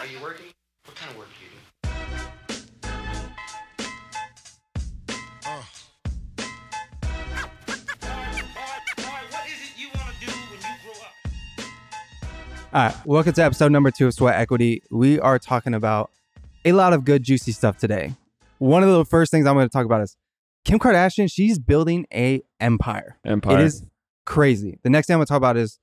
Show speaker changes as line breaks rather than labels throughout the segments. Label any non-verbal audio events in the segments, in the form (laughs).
Are you working? What kind of work do you do? What is it you want to do when you grow up?
All right, welcome to episode number two of Sweat Equity. We are talking about a lot of good, juicy stuff today. One of the first things I'm going to talk about is Kim Kardashian. She's building a empire.
Empire.
It is crazy. The next thing I'm going to talk about is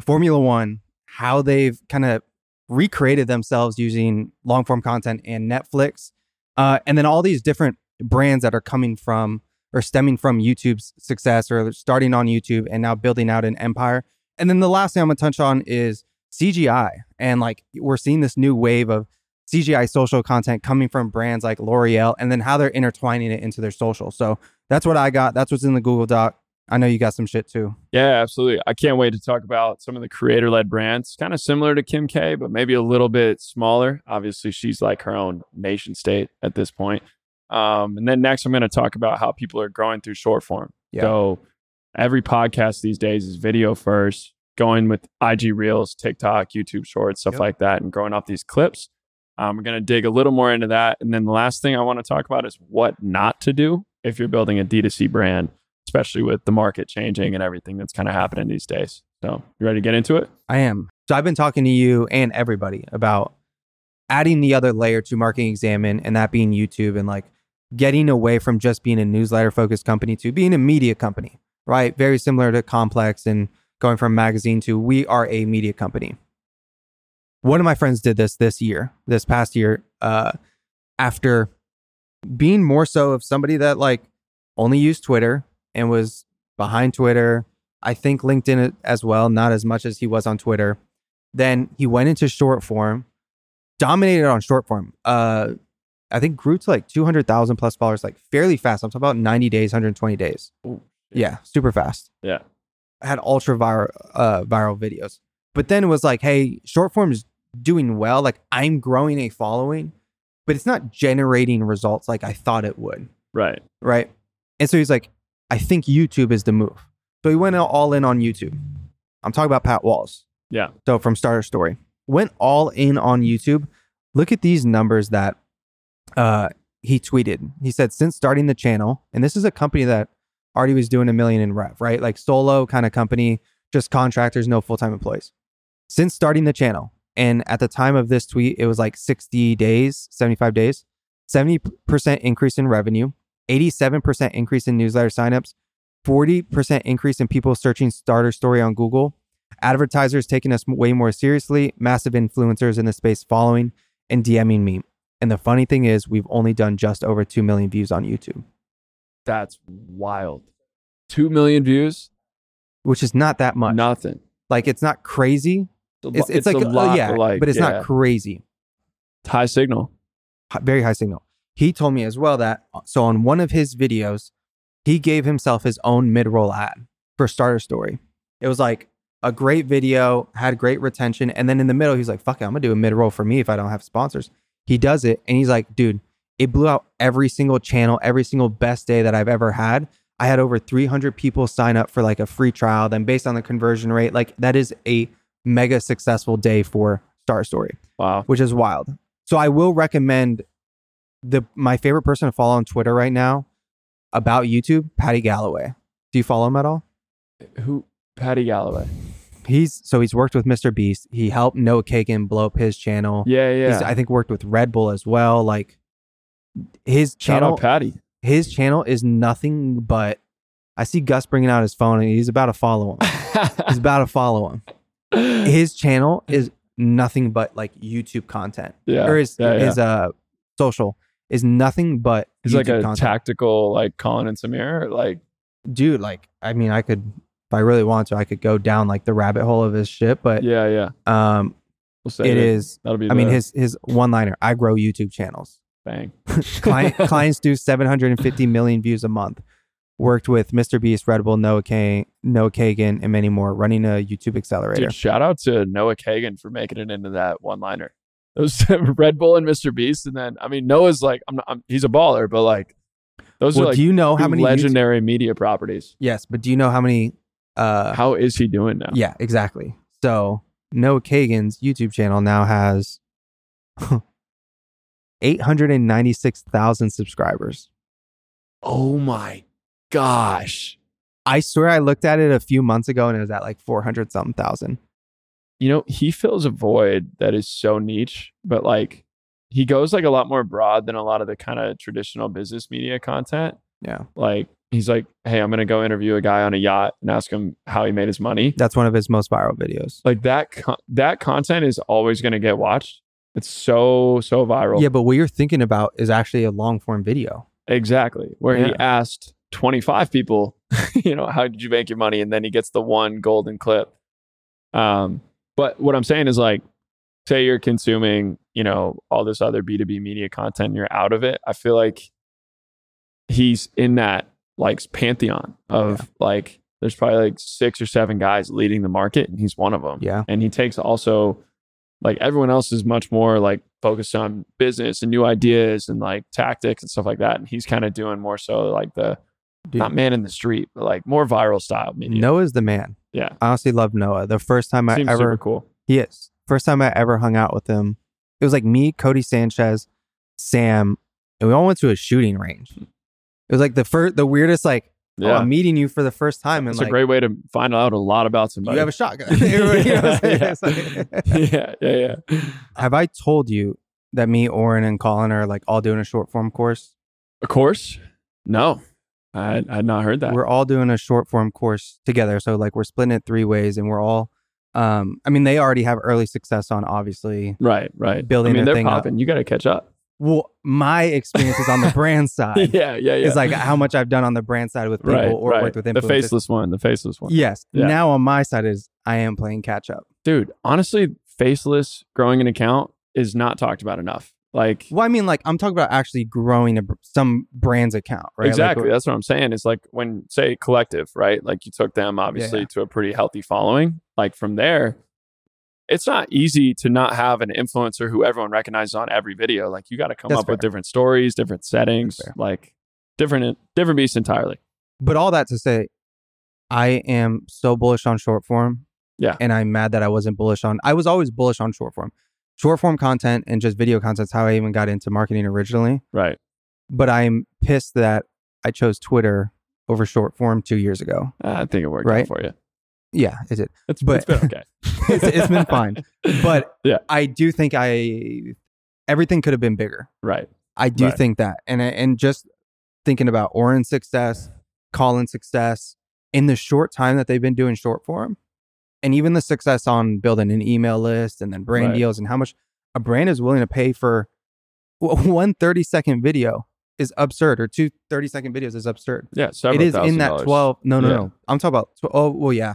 Formula One, how they've kind of recreated themselves using long form content and Netflix, uh, and then all these different brands that are coming from or stemming from YouTube's success or starting on YouTube and now building out an empire. And then the last thing I'm going to touch on is CGI. And like we're seeing this new wave of CGI social content coming from brands like L'Oreal and then how they're intertwining it into their social. So that's what I got. That's what's in the Google Doc. I know you got some shit too.
Yeah, absolutely. I can't wait to talk about some of the creator led brands, kind of similar to Kim K, but maybe a little bit smaller. Obviously, she's like her own nation state at this point. Um, and then next, I'm going to talk about how people are growing through short form.
Yeah.
So every podcast these days is video first, going with IG Reels, TikTok, YouTube Shorts, stuff
Yep.
like that, and growing off these clips. Um, we're going to dig a little more into that. And then the last thing I want to talk about is what not to do if you're building a D2C brand, especially with the market changing and everything that's kind of happening these days. So, you ready to get into it?
I am. So I've been talking to you and everybody about adding the other layer to Marketing Examined and that being YouTube and like getting away from just being a newsletter focused company to being a media company, right? Very similar to Complex and going from magazine to we are a media company. One of my friends did this this year, this past year, uh, after being more so of somebody that like only used Twitter and was behind Twitter, I think LinkedIn as well, not as much as he was on Twitter. Then he went into short form, dominated on short form. Uh, I think grew to like 200,000 plus followers, like fairly fast. I'm talking about 90 days, 120 days.
Ooh,
Yeah, super fast.
Yeah.
Had ultra viral, uh, viral videos. But then it was like, hey, short form is doing well. Like I'm growing a following, but it's not generating results like I thought it would
Right.
right? And so he's like, I think YouTube is the move. So he went all in on YouTube. I'm talking about Pat Walls.
Yeah.
So from Starter Story, went all in on YouTube. Look at these numbers that uh, he tweeted. He said, since starting the channel, and this is a company that already was doing a million in rev, right? Like solo kind of company, just contractors, no full time employees. Since starting the channel, and at the time of this tweet, it was like 60 days, 75 days, 70% increase in revenue, 87% increase in newsletter signups, 40% increase in people searching starter story on Google, advertisers taking us way more seriously, massive influencers in the space following and DMing me. And the funny thing is, we've only done just over 2 million views on YouTube,
That's wild. 2 million views?
which is not that much.
Nothing.
Like, it's not crazy.
It's,
It's, it's, like,
a lot,
yeah,
like,
but it's
yeah,
not crazy.
high signal.
Hi- very high signal. He told me as well that uh, so on one of his videos, he gave himself his own mid roll ad for Starter Story. It was like a great video, had great retention, and then in the middle, he's like, "Fuck it, I'm gonna do a mid roll for me if I don't have sponsors." He does it, and he's like, "Dude, it blew out every single channel, every single best day that I've ever had." I had over 300 people sign up for like a free trial. Then based on the conversion rate, like that is a mega successful day for Star Story
Wow.
which is wild. So I will recommend the my favorite person to follow on Twitter right now about YouTube, Paddy Galloway. Do you follow him at all?
Who? Paddy Galloway.
He's so he's worked with Mr. Beast. He helped Noah Kagan blow up his channel.
Yeah, yeah.
He's I think worked with Red Bull as well. Like his
Shout
channel,
out Paddy.
his channel is nothing but. I see Gus bringing out his phone and he's about to follow him. (laughs) he's about to follow him. His channel is nothing but like YouTube content.
yeah.
or his
yeah, yeah.
his uh social is nothing but
He's like a
content.
tactical, like Colin and Samir. Like,
dude. Like, I mean, I could if I really want to, I could go down like the rabbit hole of his shit. But
yeah, yeah.
um,
We'll say
it is.
That'll be.
I mean, his his one liner. I grow YouTube channels.
bang. (laughs)
Client, (laughs) clients do 750 million views a month. Worked with Mr. Beast, Red Bull, Noah K, Noah Kagan, and many more. Running a YouTube accelerator.
Dude, shout out to Noah Kagan for making it into that one liner. Those (laughs) Red Bull and Mr. Beast, and then I mean Noah's like I'm, not, I'm he's a baller, but like those
well,
are like
do you know how many YouTube-
legendary media properties.
yes, but do you know how many? Uh,
How is he doing now?
Yeah, exactly. So Noah Kagan's YouTube channel now has (laughs) 896,000 subscribers.
Oh my gosh.
I swear I looked at it a few months ago and it was at like 400 something thousand.
You know, he fills a void that is so niche, but like he goes like a lot more broad than a lot of the kind of traditional business media content.
Yeah.
Like he's like, "Hey, I'm going to go interview a guy on a yacht and ask him how he made his money."
That's one of his most viral videos.
Like that con- that content is always going to get watched. It's so so viral.
Yeah, but what you're thinking about is actually a long form video.
Exactly. Where he asked 25 people, (laughs) you know, how did you make your money? And then he gets the one golden clip. Um, but what I'm saying is like, say you're consuming, you know, all this other B2B media content and you're out of it. I feel like he's in that like pantheon of like, there's probably like six or seven guys leading the market and he's one of them.
Yeah.
And he takes also like everyone else is much more like focused on business and new ideas and like tactics and stuff like that. And he's kind of doing more so like the
Dude,
not man in the street, but like more viral style media.
Noah's the man.
Yeah.
I honestly love Noah. The first time I ever
super cool.
He is. First time I ever hung out with him, it was like me, Codie Sanchez, Sam, and we all went to a shooting range. It was like the first, the weirdest, like, oh, I'm meeting you for the first time, and
It's
like,
a great way to find out a lot about somebody.
you have a shotgun. (laughs) (laughs) It.
Yeah.
Like- (laughs)
yeah, yeah, yeah.
have I told you that me, Oren, and Colin are like all doing a short form course?
Of course. No. I had not heard that.
We're all doing a short form course together. So like we're splitting it three ways, and we're all. Um, I mean, they already have early success on obviously.
right, right.
building
I mean, they're
thing up.
popping. You got to catch up.
Well, my experience is on the brand (laughs) side.
yeah, yeah, yeah.
Is like how much I've done on the brand side with people
right,
or
right.
worked with
the faceless one, the faceless one.
Yes.
Yeah.
Now on my side is I am playing catch up.
Dude, honestly, faceless growing an account is not talked about enough. Like
Well, I mean, like I'm talking about actually growing a, some brand's account, right? Like,
Exactly. That's what I'm saying. Is like when say collective, right? Like you took them obviously
yeah.
to a pretty healthy following. Like from there, it's not easy to not have an influencer who everyone recognizes on every video. Like you got to come
That's
up with different stories, different settings, like different different beasts entirely.
but all that to say, I am so bullish on short form.
Yeah.
And I'm mad that I wasn't bullish on. I was always bullish on short form, short form content and just video content's how I even got into marketing originally.
Right.
But I'm pissed that I chose Twitter over short form two years ago.
Uh, I think it worked
Right.
out for you.
Yeah, is it?
It's,
But-
it's been okay. (laughs)
It's, it's been fine. But (laughs)
Yeah.
I do think I everything could have been bigger.
right.
I do
Right.
think that, and and just thinking about Oren's success, Colin's success in the short time that they've been doing short form, and even the success on building an email list and then brand
Right.
deals and how much a brand is willing to pay for one 30 second video is absurd, or two 30 second videos is absurd.
Yeah.
It is in that
dollars.
12. No, no,
Yeah.
no. I'm talking about, oh, well, yeah.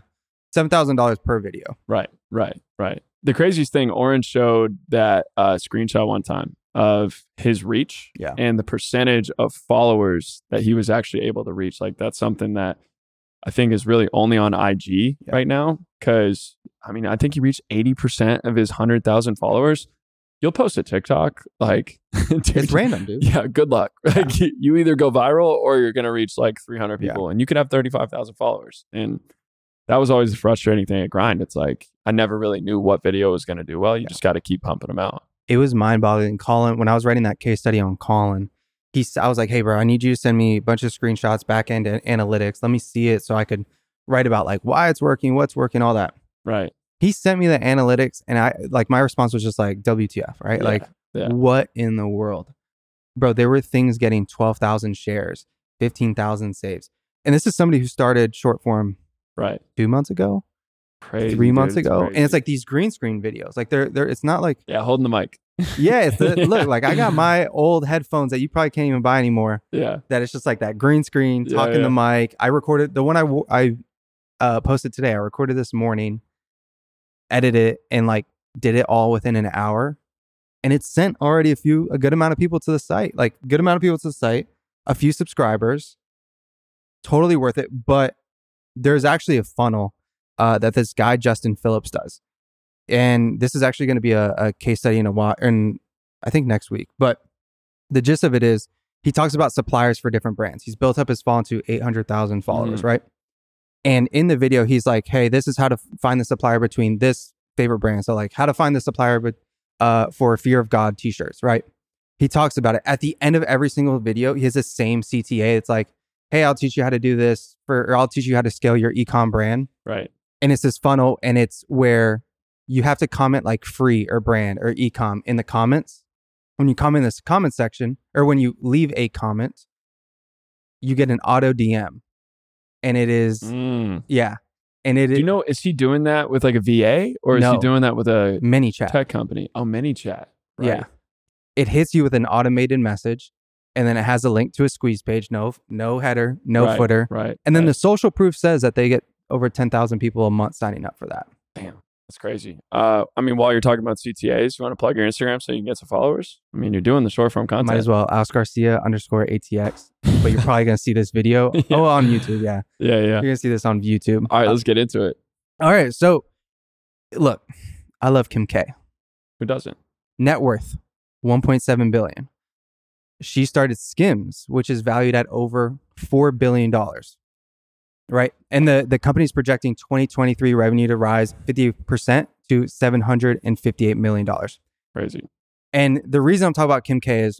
$7,000 per video.
Right, right, right. The craziest thing, Oren showed that uh, screenshot one time of his reach
Yeah.
and the percentage of followers that he was actually able to reach. Like that's something that I think is really only on IG
Yeah.
right now. Cause I mean, I think he reached 80% of his 100,000 followers. You'll post a TikTok, like, (laughs)
It's
dude,
random, dude.
Yeah, good luck. Like you- you either go viral or you're going to reach like 300
Yeah.
people and you could have 35,000 followers. And that was always the frustrating thing at Grind. It's like I never really knew what video was going to do well. You just got to keep pumping them out.
it was mind boggling. Colin, when I was writing that case study on Colin, he, I was like, hey, bro, I need you to send me a bunch of screenshots, back end analytics. Let me see it so I could write about like why it's working, what's working, all that.
Right.
He sent me the analytics, and I like my response was just like, WTF, right?
Yeah,
Like,
yeah.
what in the world? Bro, there were things getting 12,000 shares, 15,000 saves. And this is somebody who started short form
Right.
two months ago,
Crazy.
three
dude.
months
It's
ago. And it's like these green screen videos. Like they're, they're, it's not like,
yeah, holding the mic.
Yeah, it's the, (laughs) look, like I got my old headphones that you probably can't even buy anymore.
Yeah.
That it's just like that green screen,
Yeah,
talking
yeah.
the mic. I recorded the one I I uh, posted today. I recorded this morning, edited it, and like did it all within an hour, and it sent already a few a good amount of people to the site. Like good amount of people to the site, a few subscribers. Totally worth it, but there's actually a funnel uh, that this guy Justin Phillips does, and this is actually going to be a, a case study in a while, and I think next week. But the gist of it is he talks about suppliers for different brands. He's built up his funnel to 800,000 followers,
Mhm.
right? And in the video, he's like, hey, this is how to find the supplier between this favorite brand. So, like, how to find the supplier be- uh, for Fear of God t-shirts, right? He talks about it at the end of every single video. He has the same CTA. It's like, hey, I'll teach you how to do this for, or I'll teach you how to scale your ecom brand.
Right.
And it's this funnel, and it's where you have to comment like free or brand or ecom in the comments. When you comment in this comment section, or when you leave a comment, you get an auto DM, and it is
Mm.
yeah, and it
Do you know, is he doing that with like a VA or is he doing that with a
ManyChat.
tech company? Oh, ManyChat. Right.
Yeah. It hits you with an automated message, and then it has a link to a squeeze page. No, no header, no
Right,
footer,
Right.
and then
right.
the social proof says that they get over ten thousand people a month signing up for that.
That's crazy. Uh, I mean, while you're talking about CTAs, you want to plug your Instagram so you can get some followers? I mean, you're doing the short form content.
Might as well, Alex Garcia underscore ATX. (laughs) But you're probably gonna see this video. (laughs)
Yeah.
Oh, on YouTube, yeah.
Yeah, yeah.
You're gonna see this on YouTube.
All right, let's get into it.
All right. So, look, I love Kim K.
Who doesn't?
Net worth, 1.7 billion. She started Skims, which is valued at over four billion dollars. Right, and the the company's projecting 2023 revenue to rise 50 percent to 758 million dollars.
Crazy.
And the reason I'm talking about Kim K is,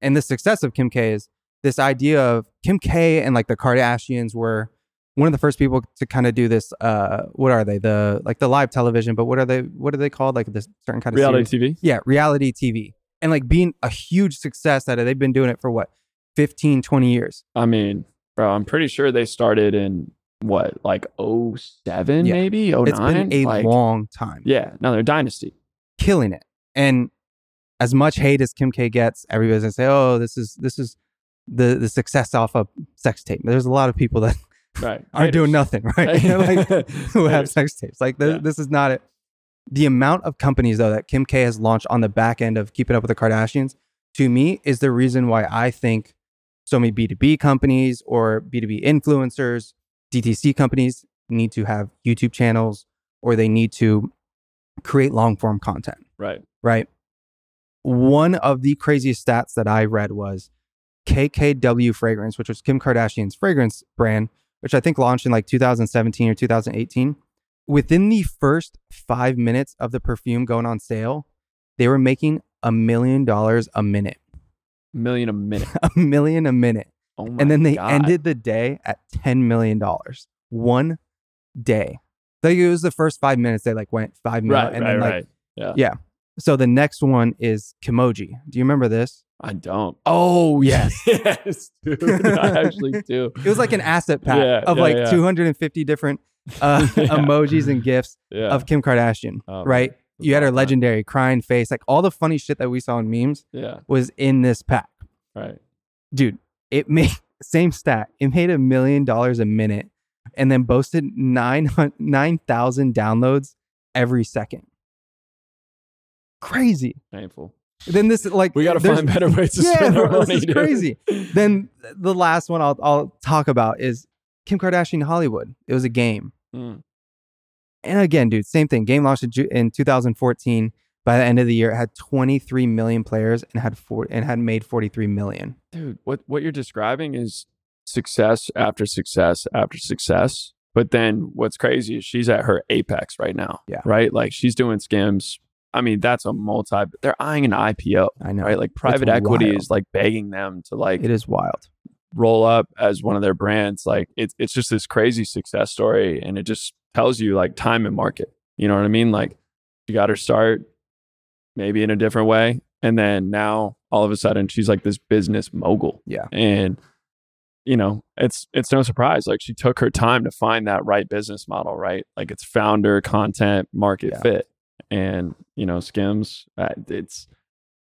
and the success of Kim K is this idea of Kim K and like the Kardashians were one of the first people to kind of do this. Uh, what are they? The like the live television, but what are they? What are they called? Like this certain kind of
Reality
series?
TV.
Yeah, reality TV, and like being a huge success at it. They've been doing it for what 15, 20 years.
I mean, bro, I'm pretty sure they started in what, like 07
Yeah.
maybe? 09?
It's been oh a
like,
long time.
Yeah, no, they're dynasty.
killing it. And as much hate as Kim K gets, everybody's gonna say, "Oh, this is this is the the success off of sex tape." There's a lot of people that
Right. (laughs)
aren't doing nothing, (laughs) right? You (laughs) know, like who have sex tapes. Like
Yeah.
this is not it. The amount of companies though that Kim K has launched on the back end of keeping up with the Kardashians, to me, is the reason why I think so many B2B companies or B2B influencers, DTC companies need to have YouTube channels or they need to create long form content
Right.
right? One of the craziest stats that I read was KKW Fragrance, which was Kim Kardashian's fragrance brand, which I think launched in like 2017 or 2018. Within the first five minutes of the perfume going on sale, they were making a million dollars a minute,
Million a minute. (laughs)
a million a minute.
Oh my
and then they
God.
ended the day at $10 million. One day. Like it was the first five minutes, they like went five million.
Right,
and
right,
then like
right. Yeah.
Yeah. So the next one is Kimoji. Do you remember this?
I don't. Oh, (laughs)
yes.
yes, dude. I actually (laughs) do.
It was like an asset pack
Yeah,
of
yeah,
like
yeah.
250 different uh, emojis and gifs
Yeah.
of Kim Kardashian,
Oh,
right?
man.
You had her legendary crying face, like all the funny shit that we saw in memes
Yeah.
was in this pack.
Right.
Dude, it (laughs) made same stat. It made a million dollars a minute and then boasted 9,000 9,000 downloads every second. Crazy.
Painful.
Then this like
We got to find better ways to (laughs)
Yeah,
spend our
bro,
money.
this is
dude.
crazy. then the last one I'll I'll talk about is Kim Kardashian Hollywood. It was a game.
Mm.
And again, dude, same thing. Game launched in, 2014. By the end of the year, it had 23 million players and had four and had made 43 million.
dude what what you're describing is success after success after success but then what's crazy is she's at her apex right now
Yeah.
right like she's doing skims i mean that's a multi they're eyeing an ipo
I know.
right like private equity
wild.
is like begging them to like
It is wild.
roll up as one of their brands like it's it's just this crazy success story and it just tells you like time and market you know what i mean like you got her start maybe in a different way and then now all of a sudden she's like this business mogul
Yeah.
and you know it's it's no surprise like she took her time to find that right business model right like it's founder content market
Yeah.
fit and you know skims uh, it's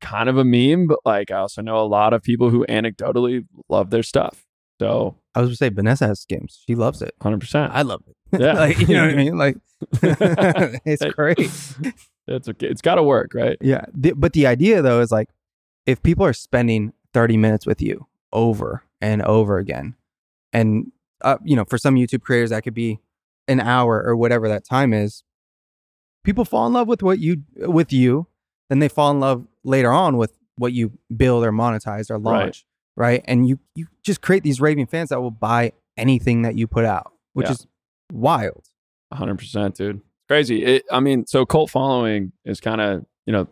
kind of a meme but like i also know a lot of people who anecdotally love their stuff so
I was gonna say Vanessa has skims. She loves it.
100%
I love it.
Yeah. (laughs)
like you know what I mean? Like (laughs) it's great.
it's okay it's got to work right
Yeah. The, but the idea though is like if people are spending 30 minutes with you over and over again, and uh, you know, for some YouTube creators that could be an hour or whatever that time is, people fall in love with what you with you, then they fall in love later on with what you build or monetize or
Right.
launch, right? And you you just create these raving fans that will buy anything that you put out, which
Yeah.
is wild.
100% dude crazy it, i mean so cult following is kind of you know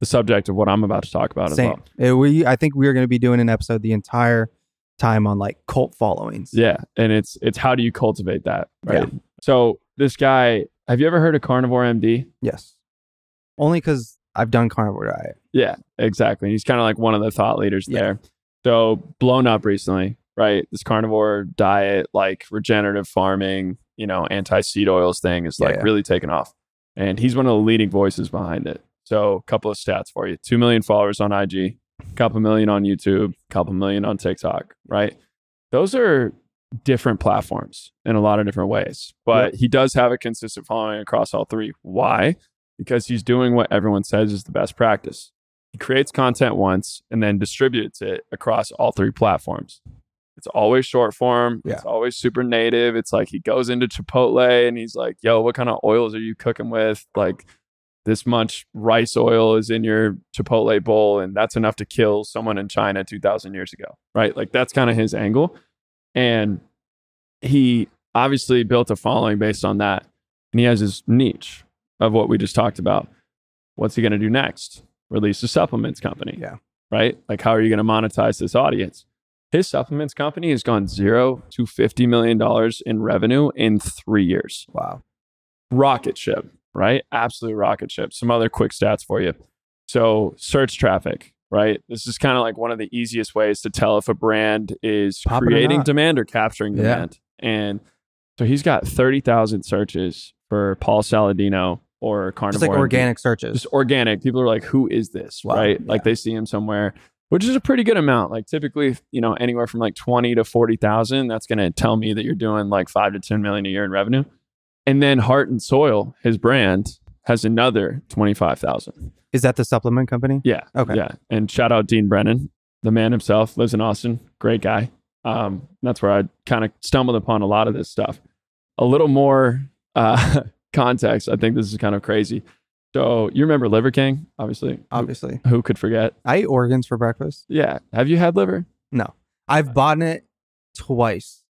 the subject of what I'm about to talk about
Same.
as well.
Uh, we I think we are going to be doing an episode the entire time on like cult followings.
Yeah, and it's it's how do you cultivate that, right? So this guy, have you ever heard of Carnivore MD?
Yes. Only because I've done carnivore diet.
Yeah, exactly. And he's kind of like one of the thought leaders
Yeah.
there. So blown up recently, right? This carnivore diet, like regenerative farming, you know, anti seed oils thing is like
yeah.
really taken off. And he's one of the leading voices behind it. So a couple of stats for you. Two million followers on IG, a couple million on YouTube, a couple million on TikTok, right? Those are different platforms in a lot of different ways. But he does have a consistent following across all three. Why? Because he's doing what everyone says is the best practice. He creates content once and then distributes it across all three platforms. It's always short form. It's always super native. It's like he goes into Chipotle and he's like, yo, what kind of oils are you cooking with? Like, this much rice oil is in your Chipotle bowl, and that's enough to kill someone in China 2,000 years ago, right? Like, that's kind of his angle. And he obviously built a following based on that. And he has his niche of what we just talked about. What's he going to do next? Release a supplements company.
Yeah.
Right? Like, how are you going to monetize this audience? His supplements company has gone zero to $50 million in revenue in three years.
Wow.
Rocket ship, right? Absolute rocket ship. Some other quick stats for you. So, search traffic, right? This is kind of like one of the easiest ways to tell if a brand is
Popping or
creating
not.
demand or capturing
Yeah.
demand. And so he's got 30,000 searches for Paul Saladino or Carnivore.
Just like organic searches.
Just organic. People are like, who is this?
Wow.
Right? Like they see him somewhere, which is a pretty good amount. Like typically, you know, anywhere from like 20 to 40,000, that's going to tell me that you're doing like five to 10 million a year in revenue. And then Heart and Soil, his brand, has another 25,000.
Is that the supplement company?
Yeah.
Okay.
Yeah. And shout out Dean Brennan, the man himself, lives in Austin. Great guy. Um, that's where I kind of stumbled upon a lot of this stuff. A little more uh, (laughs) context. I think this is kind of crazy. So you remember Liver King, obviously.
Obviously.
Who, could forget?
I eat organs for breakfast.
Yeah. Have you had liver?
No. I've bought it twice.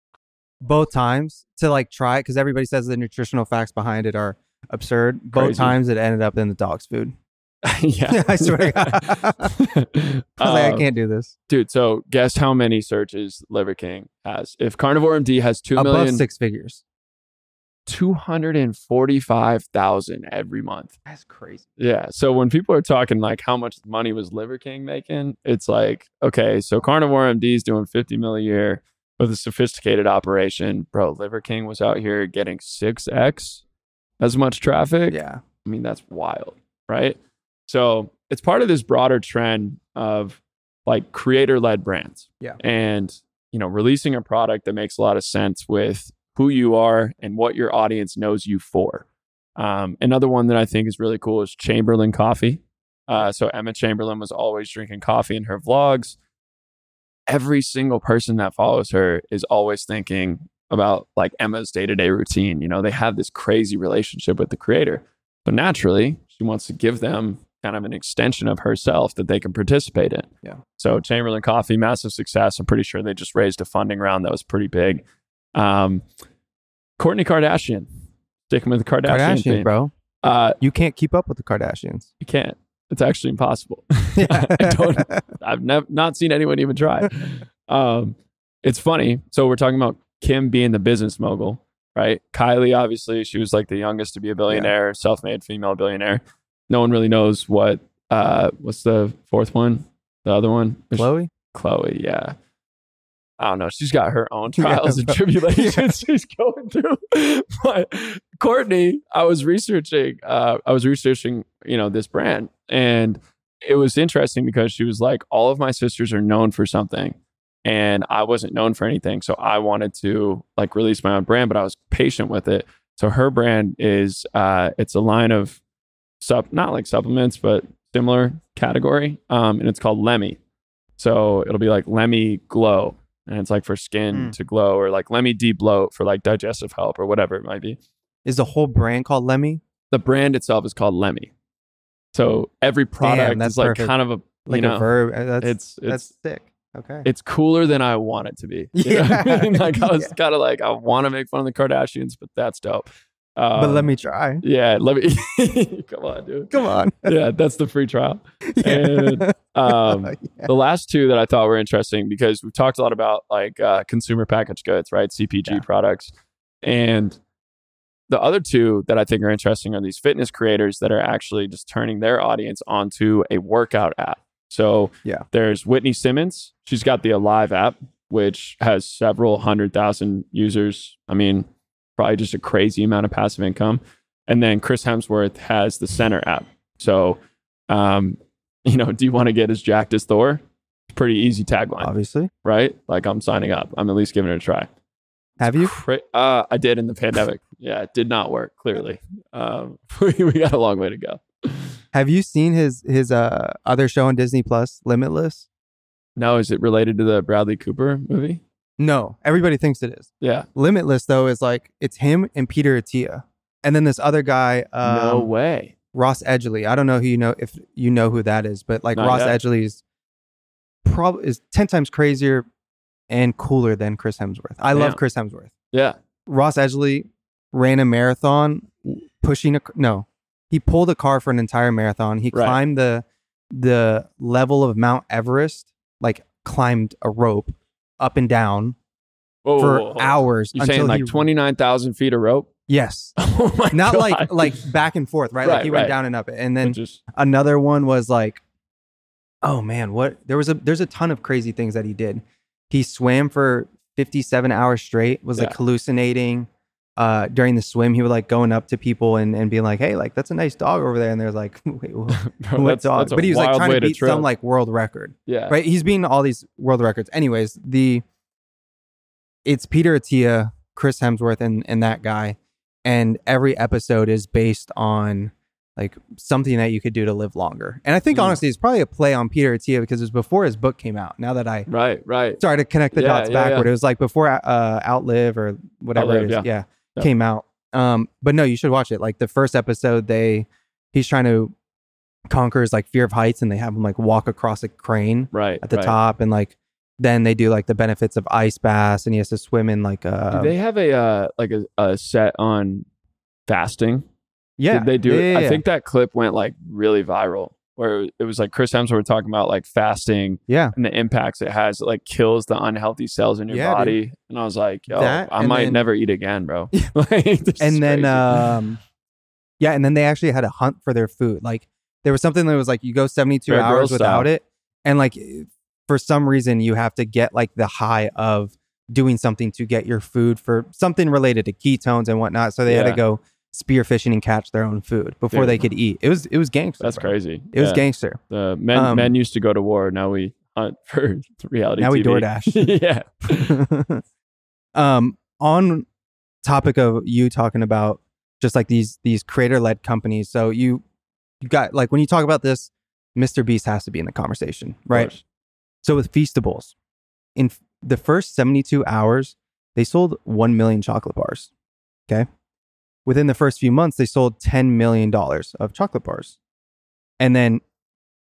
Both times to like try it because everybody says the nutritional facts behind it are absurd. Both
Crazy.
times it ended up in the dog's food. (laughs) (laughs)
yeah.
I swear to God. (laughs) I was like, I
Um,
can't do this.
Dude, so guess how many searches Liver King has? If Carnivore MD has two
Above
million,
six figures.
245,000 every month.
That's crazy.
Yeah. So when people are talking like how much money was Liver King making, it's like, okay, so Carnivore MD is doing 50 mil a year with a sophisticated operation. Bro, Liver King was out here getting 6x as much traffic.
Yeah.
I mean, that's wild, right? So it's part of this broader trend of like creator led brands.
Yeah.
And, you know, releasing a product that makes a lot of sense with who you are and what your audience knows you for. Um, another one that I think is really cool is Chamberlain Coffee. Uh, so Emma Chamberlain was always drinking coffee in her vlogs. Every single person that follows her is always thinking about like Emma's day to day routine. You know, they have this crazy relationship with the creator. So naturally, she wants to give them kind of an extension of herself that they can participate in.
Yeah.
So Chamberlain Coffee, massive success. I'm pretty sure they just raised a funding round that was pretty big. Um, Kourtney Kardashian, sticking with the Kardashian,
Kardashians,
theme.
bro.
Uh,
You can't keep up with the Kardashians.
you can't. It's actually impossible. (laughs) (laughs) I don't. I've never not seen anyone even try. (laughs) Um, it's funny. So we're talking about Kim being the business mogul, right? Kylie, obviously, she was like the youngest to be a billionaire, self-made female billionaire. No one really knows what. Uh, what's the fourth one? The other one?
Khloe?
Khloe, yeah. I don't know. She's got her own trials and (laughs) tribulations (laughs) she's going through. (laughs) But Kourtney, I was researching, uh, I was researching, you know, this brand. And it was interesting because she was like, all of my sisters are known for something. And I wasn't known for anything. So I wanted to like release my own brand, but I was patient with it. So her brand is uh it's a line of sup not like supplements, but similar category. Um, and it's called Lemme. So it'll be like Lemme Glow, and it's like for skin
Mm.
to glow, or like Lemme Debloat for like digestive help, or whatever it might be.
Is the whole brand called Lemme?
The brand itself is called Lemme. So every product
that's
is like
perfect.
kind of a
Like
you know,
a verb? Uh, That's,
it's it's
that's sick. Okay.
it's cooler than I want it to be. (laughs) What I
Yeah.
mean? Like I (laughs) was
Yeah.
kind of like I want to make fun of the Kardashians, but that's dope.
but let
Um,
me try.
Yeah, let me. (laughs) come on, dude.
Come on.
Yeah, that's the free trial. And um, (laughs)
Yeah.
the last two that I thought were interesting because we've talked a lot about like uh, consumer packaged goods, right? CPG
Yeah.
products. And the other two that I think are interesting are these fitness creators that are actually just turning their audience onto a workout app. So
Yeah.
there's Whitney Simmons. She's got the Alive app, which has several hundred thousand users. I mean, probably just a crazy amount of passive income. And then Chris Hemsworth has the Centr app. So, um, (laughs) you know, do you want to get as jacked as Thor? Pretty easy tagline,
Obviously.
right? Like I'm signing up. I'm at least giving it a try.
Have you?
Uh, I did in the pandemic. (laughs) Yeah, it did not work. Clearly, um, (laughs) we, got a long way to go.
Have you seen his his uh other show on Disney Plus, Limitless?
Now, is it related to the Bradley Cooper movie?
No, everybody thinks it is.
Yeah.
Limitless though is like it's him and Peter Attia, and then this other guy, um,
no way.
Ross Edgley. I don't know who you know if you know who that is, but like
Not
Ross
yet.
Edgley is probably is ten times crazier and cooler than Chris Hemsworth. I love Chris Hemsworth.
Yeah.
Ross Edgley ran a marathon pushing a no. He pulled a car for an entire marathon. He
Right.
climbed the the level of Mount Everest, like climbed a rope up and down
Whoa,
for
whoa, whoa.
hours
You're saying like twenty nine thousand feet of rope?
Yes. (laughs)
Oh my
Not
God.
like like back and forth, right? like
Right,
he went
right.
down and up it. And then
just
another one was like oh man what there was a there's a ton of crazy things that he did he swam for 57 hours straight was like hallucinating uh during the swim he would like going up to people and and being like hey like that's a nice dog over there and they're like (laughs) wait wh-
bro, (laughs)
what dog but he was like trying to beat
trip.
some like world record
yeah.
right he's beating all these world records anyways the it's peter attia chris hemsworth and and that guy and every episode is based on like something that you could do to live longer and i think
Mm.
honestly it's probably a play on peter attia because it was before his book came out now that i
Right, right.
started to connect the
Yeah,
dots
yeah, yeah.
backward it was like before uh outlive or whatever
Outlive,
it is
yeah.
yeah,
Yeah.
came out um but no you should watch it like the first episode they he's trying to conquer his like fear of heights and they have him like walk across a crane
Right.
at the
right.
top and like then they do like the benefits of ice baths and he has to swim in like uh
Do they have a uh, like a, a set on fasting?
yeah
Did they do
yeah,
it?
yeah,
I think that clip went like really viral where it was like Chris Hemsworth talking about like fasting
yeah
and the impacts it has. It like kills the unhealthy cells in your
Yeah, dude.
body. And I was like, yo,
That,
I might
then-
never eat again, bro. (laughs) (laughs) Like,
and then um yeah and then they actually had a hunt for their food like there was something that was like you go 72
Bear
hours without
style.
it and like for some reason you have to get like the high of doing something to get your food for something related to ketones and whatnot so they had to go spearfishing and catch their own food before
Dude.
they could eat it was it was gangster
that's
bro.
crazy.
it was gangster
The men
Um,
men used to go to war. Now we hunt (laughs) for reality.
Now we DoorDash. (laughs)
yeah. (laughs)
um on topic of you talking about just like these these creator led companies so you you got like when you talk about this mr beast has to be in the conversation right. So with feastables in the first 72 hours they sold 1 million chocolate bars okay? Within the first few months they sold 10 million dollars of chocolate bars. And then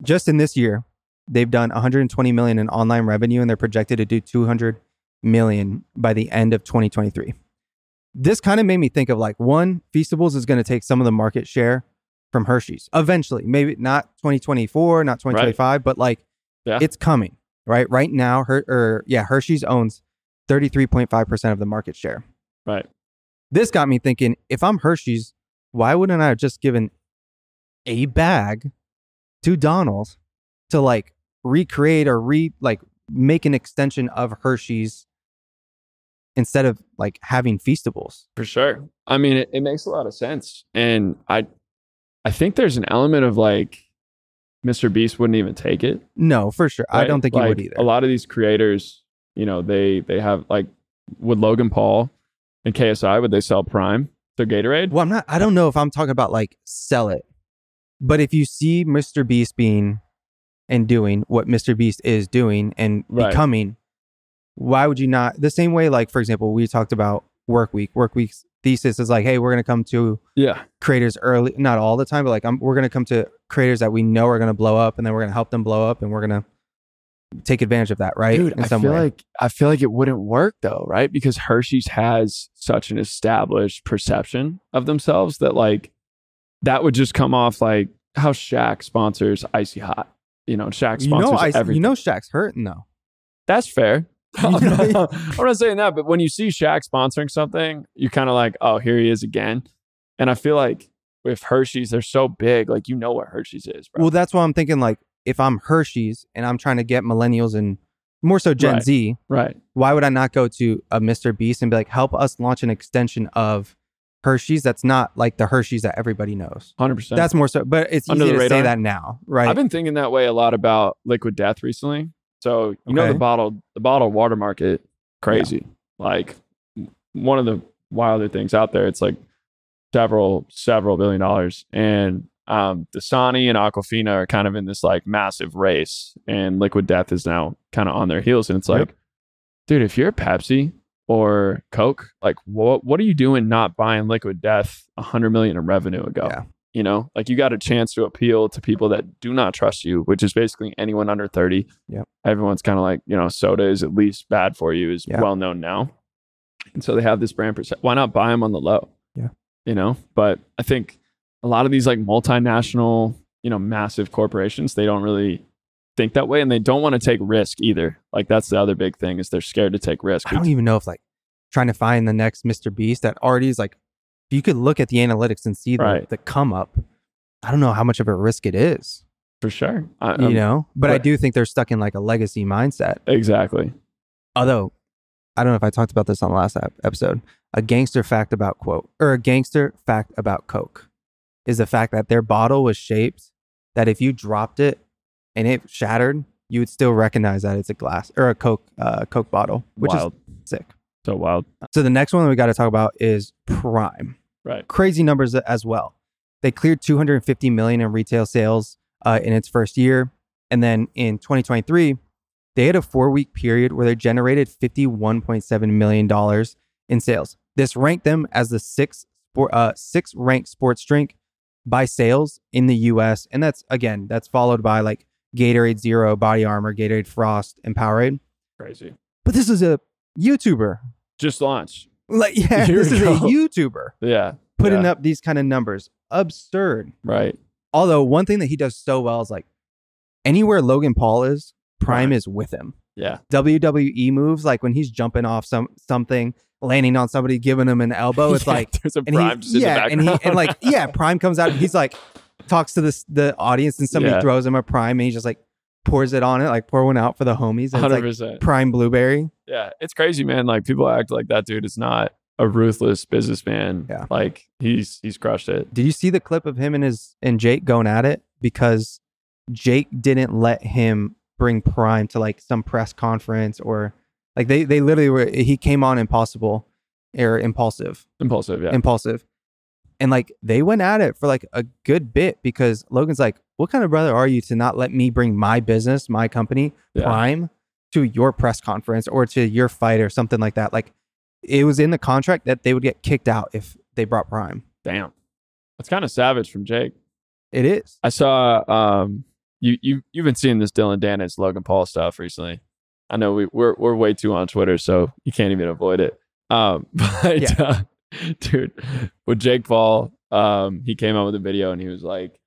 just in this year they've done 120 million in online revenue and they're projected to do 200 million by the end of 2023 this kind of made me think of like one feastables is going to take some of the market share from hershey's eventually. Maybe not 2024 not 2025 but like
Yeah.
it's coming right right now her or yeah hershey's owns 33.5% of the market share
Right.
this got me thinking if i'm hershey's why wouldn't i have just given a bag to donald to like recreate or re like make an extension of hershey's instead of like having feastables
For sure. I mean, it, it makes a lot of sense. And I I think there's an element of like Mr. Beast wouldn't even take it.
no for sure i don't think he would either
A lot of these creators, you know, they they have like would Logan Paul and KSI would they sell Prime their Gatorade?
well i'm not i don't know if i'm talking about like sell it but if you see mr beast being and doing what mr beast is doing and
Right.
becoming why would you not the same way like for example we talked about Workweek work week's thesis is like hey we're going to come to
Yeah.
creators early not all the time but like I'm, we're going to come to creators that we know are going to blow up and then we're going to help them blow up and we're going to take advantage of that, right?
Dude, I feel
way.
like I feel like it wouldn't work though, right? Because Hershey's has such an established perception of themselves that like that would just come off like how Shaq sponsors Icy Hot. You know, Shaq
you
sponsors
know, I,
everything.
you know, Shaq's hurting though.
That's fair. (laughs)
You
I'm, not, I'm not saying that, but when you see Shaq sponsoring something, you're kind of like, oh, here he is again. And I feel like with Hershey's, they're so big, like you know what Hershey's is, bro.
Well, that's why I'm thinking like if I'm Hershey's and I'm trying to get millennials and more so Gen
Right.
Z,
right.
why would I not go to a Mr. Beast and be like, help us launch an extension of Hershey's that's not like the Hershey's that everybody knows.
100%.
That's more so, but it's
Under
easy to say that now, right?
I've been thinking that way a lot about liquid death recently. So you know the bottled the bottled water market, crazy. Like one of the wilder things out there. It's like several several billion dollars, and um, Dasani and Aquafina are kind of in this like massive race, and Liquid Death is now kind of on their heels, and it's
Yep.
like, dude, if you're Pepsi or Coke, like what what are you doing not buying Liquid Death a hundred million in revenue ago?
Yeah.
You know, like you got a chance to appeal to people that do not trust you, which is basically anyone under 30.
yeah
Everyone's kind of like, you know, soda is at least bad for you, is
Yeah.
well known now. And so they have this brand percent. Why not buy them on the low?
Yeah.
You know, but I think a lot of these like multinational, you know, massive corporations, they don't really think that way and they don't want to take risk either. Like that's the other big thing is they're scared to take risk.
I don't even know if like trying to find the next Mr. Beast that already is like, you could look at the analytics and see the,
Right.
the come up, I don't know how much of a risk it is,
for sure. I,
you
um,
know, but I do think they're stuck in like a legacy mindset.
Exactly.
Although, I don't know if I talked about this on the last ep- episode. A gangster fact about quote or a gangster fact about Coke is the fact that their bottle was shaped that if you dropped it and it shattered, you would still recognize that it's a glass or a Coke uh, Coke bottle, which
wild.
is sick.
so wild.
So the next one that we got to talk about is Prime.
Right.
Crazy numbers as well. They cleared 250 million in retail sales uh, in its first year, and then in 2023, they had a four-week period where they generated 51.7 million dollars in sales. This ranked them as the sixth sport, uh, sixth ranked sports drink by sales in the U.S. And that's again, that's followed by like Gatorade Zero, Body Armor, Gatorade Frost, and Powerade.
Crazy.
But this is a YouTuber.
Just launched.
Like, yeah,
Here
this is a. YouTuber
Yeah.
putting
Yeah.
up these kind of numbers. Absurd.
Right.
Although one thing that he does so well is like anywhere Logan Paul is, Prime
Right.
is with him.
Yeah.
WWE moves like when he's jumping off some something, landing on somebody, giving him an elbow. It's (laughs)
Yeah,
like
there's a
and
prime
he,
just in the
yeah, and he
background.
and like yeah, Prime comes out. and He's like talks to this the audience, and somebody
Yeah.
throws him a Prime, and he just like pours it on it, like pour one out for the homies. And
hundred
it's like
percent.
Prime blueberry.
Yeah, it's crazy, man. Like people act like that dude is not a ruthless businessman.
Yeah.
like he's he's crushed it.
Did you see the clip of him and his and Jake going at it because Jake didn't let him bring Prime to like some press conference or like they they literally were he came on impossible or impulsive
Impulsive, yeah.
impulsive and like they went at it for like a good bit because Logan's like what kind of brother are you to not let me bring my business my company
Yeah.
Prime to your press conference or to your fight or something like that like it was in the contract that they would get kicked out if they brought Prime
Damn, that's kind of savage from Jake.
it is
I saw um you you you've been seeing this Dillon Danis Logan Paul stuff recently. I know we we're we're way too on Twitter, so you can't even avoid it. Um, (laughs) but
Yeah.
uh, dude, with Jake Paul, um, he came out with a video and he was like,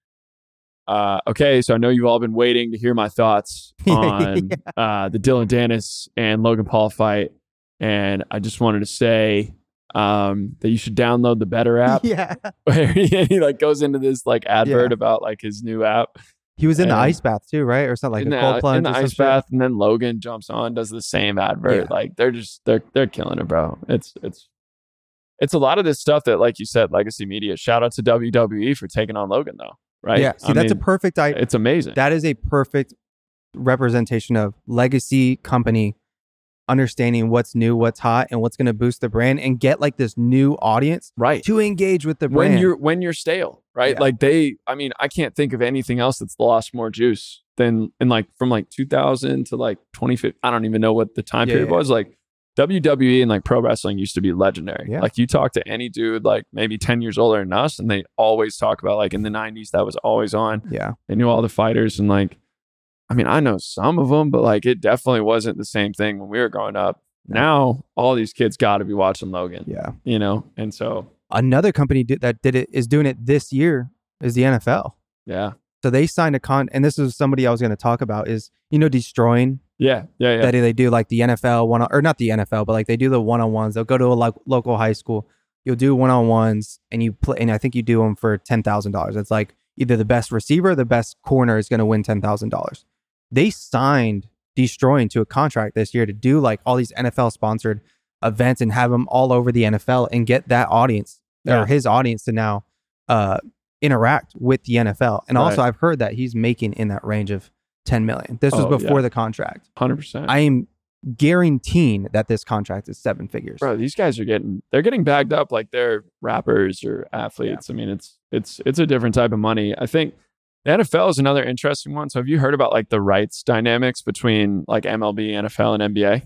uh, "Okay, so I know you've all been waiting to hear my thoughts (laughs) on uh, the Dillon Danis and Logan Paul fight, and I just wanted to say." Um, that you should download the Betr (laughs) app.
yeah (laughs)
Where he, he like goes into this like advert
Yeah.
about like his new app
He was in the ice bath too, right? Or something like
in
a
the,
cold plunge
in the ice
shit.
bath, and then Logan jumps on, does the same advert.
Yeah.
Like they're just they're they're killing it, bro. It's it's it's a lot of this stuff that, like you said, legacy media. Shout out to WWE for taking on Logan, though. Right?
Yeah, see,
I
that's a perfect. I
it's amazing.
that is a perfect representation of legacy company understanding what's new, what's hot, and what's going to boost the brand and get like this new audience
right.
to engage with the brand.
when you're when you're stale, right?
Yeah.
Like they, I mean, I can't think of anything else that's lost more juice than in like from like 2000 to like 2015. I don't even know what the time
Yeah,
period
yeah.
was. Like WWE and like pro wrestling used to be legendary.
Yeah.
Like you talk to any dude like maybe 10 years older than us, and they always talk about like in the 90s that was always on.
yeah,
They knew all the fighters and like I mean, I know some of them, but like it definitely wasn't the same thing when we were growing up. Now all these kids got to be watching Logan,
Yeah.
you know, and so
Another company did, that did it is doing it this year is the NFL.
yeah,
So they signed a con, and this is somebody I was going to talk about is you know destroying
yeah, yeah, yeah.
that they do like the NFL one or not the NFL, but like they do the one on ones. They'll go to a lo- local high school. You'll do one on ones, and you play, and I think you do them for ten thousand dollars. It's like either the best receiver, or the best corner is going to win ten thousand dollars. They signed Deestroying to a contract this year to do like all these NFL sponsored events and have them all over the NFL and get that audience
Yeah.
or his audience to now uh, interact with the NFL. And also, I've heard that he's making in that range of ten million. This was
Oh, yeah.
before the contract.
Hundred percent.
I am guaranteeing that this contract is seven figures.
Bro, these guys are getting they're getting bagged up like they're rappers or athletes. I mean, it's it's it's a different type of money. I think the NFL is another interesting one. So have you heard about like the rights dynamics between like MLB, NFL, and NBA?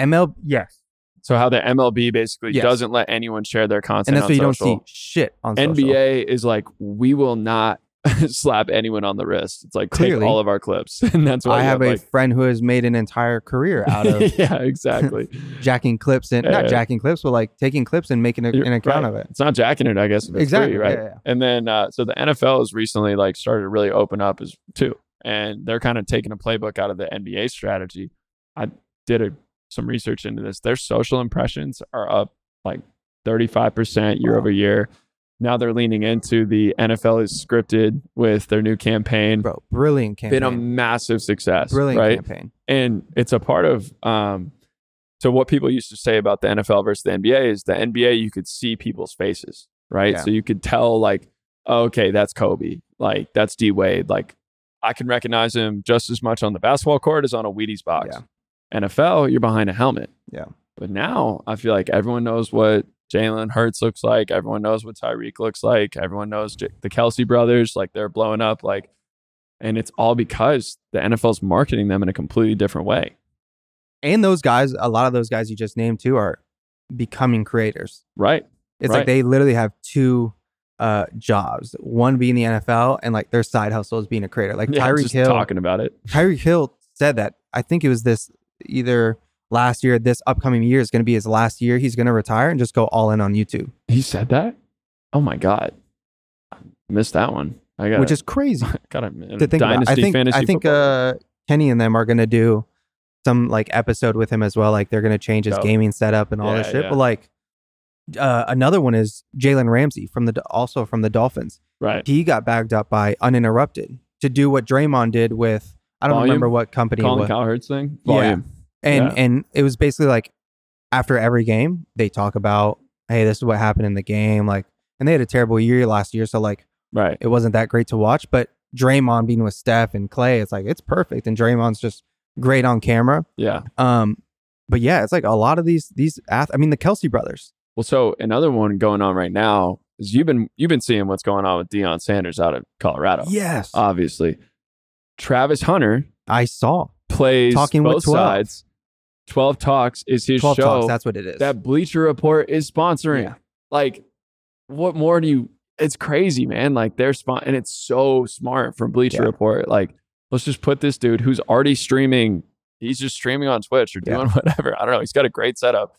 ML, yes,
So how the MLB basically
Yes.
doesn't let anyone share their content
and that's
on
why you don't
social.
see shit on social.
NBA is like, we will not (laughs) slap anyone on the wrist. It's like
Clearly.
take all of our clips, (laughs) and that's why
I
you
have a
like,
friend who has made an entire career (laughs) out of
yeah, exactly.
jacking clips and
Yeah.
not jacking clips, but like taking clips and making a, an account
right.
of it.
It's not jacking it, I guess. It's
Exactly.
Free, right.
yeah, yeah.
And then uh, so the NFL has recently like started to really open up as too, and they're kind of taking a playbook out of the NBA strategy. I did a, some research into this. Their social impressions are up like thirty five percent year
Wow.
over year. Now they're leaning into the NFL is scripted with their new campaign.
Bro, brilliant campaign.
Been a massive success,
brilliant
right?
campaign.
and it's a part of um so what people used to say about the NFL versus the NBA is the NBA you could see people's faces, right?
Yeah.
So you could tell like, oh, okay, that's Kobe, like that's D Wade, like I can recognize him just as much on the basketball court as on a Wheaties box.
Yeah.
NFL, you're behind a helmet.
Yeah.
But now I feel like everyone knows what Jalen Hurts looks like. Everyone knows what Tyreek looks like. Everyone knows J- the Kelce brothers, like they're blowing up, like, and it's all because the NFL's marketing them in a completely different way.
And those guys, a lot of those guys you just named too, are becoming creators.
Right.
It's
Right.
like they literally have two uh jobs. One being the NFL and like their side hustle is being a creator. Like (laughs)
Yeah,
Tyreek Hill.
talking about it.
Tyreek Hill said that. I think it was this either last year, this upcoming year is going to be his last year. He's going to retire and just go all in on YouTube,
He said that. Oh my god, I missed that one. I got
which is crazy (laughs)
got a
to think about. I think
fantasy.
I think uh Kenny and them are going to do some like episode with him as well. Like they're going to change his
Dope.
gaming setup and all this shit.
yeah.
But like uh, another one is Jalen Ramsey from the also from the Dolphins.
right.
He got bagged up by Uninterrupted to do what Draymond did with I don't
Volume?
remember what company
Colin. Cowherd's thing.
Yeah. And
Yeah.
and it was basically like after every game they talk about hey this is what happened in the game like and they had a terrible year last year so like
Right.
it wasn't that great to watch but Draymond being with Steph and Clay it's like it's perfect and Draymond's just great on camera
Yeah.
um but yeah it's like a lot of these these ath- I mean the Kelce brothers
Well, so another one going on right now is you've been you've been seeing what's going on with Deion Sanders out of Colorado.
yes
Obviously, Travis Hunter
I saw
plays
Talking with
both
12.
sides. Twelve Talks is his
12
show
talks that's what it is
that Bleacher Report is sponsoring.
Yeah.
Like, what more do you? It's crazy, man. Like they're spon- and it's so smart from Bleacher
Yeah.
Report. Like, let's just put this dude who's already streaming. He's just streaming on Twitch or
Yeah.
doing (laughs) whatever. I don't know. He's got a great setup,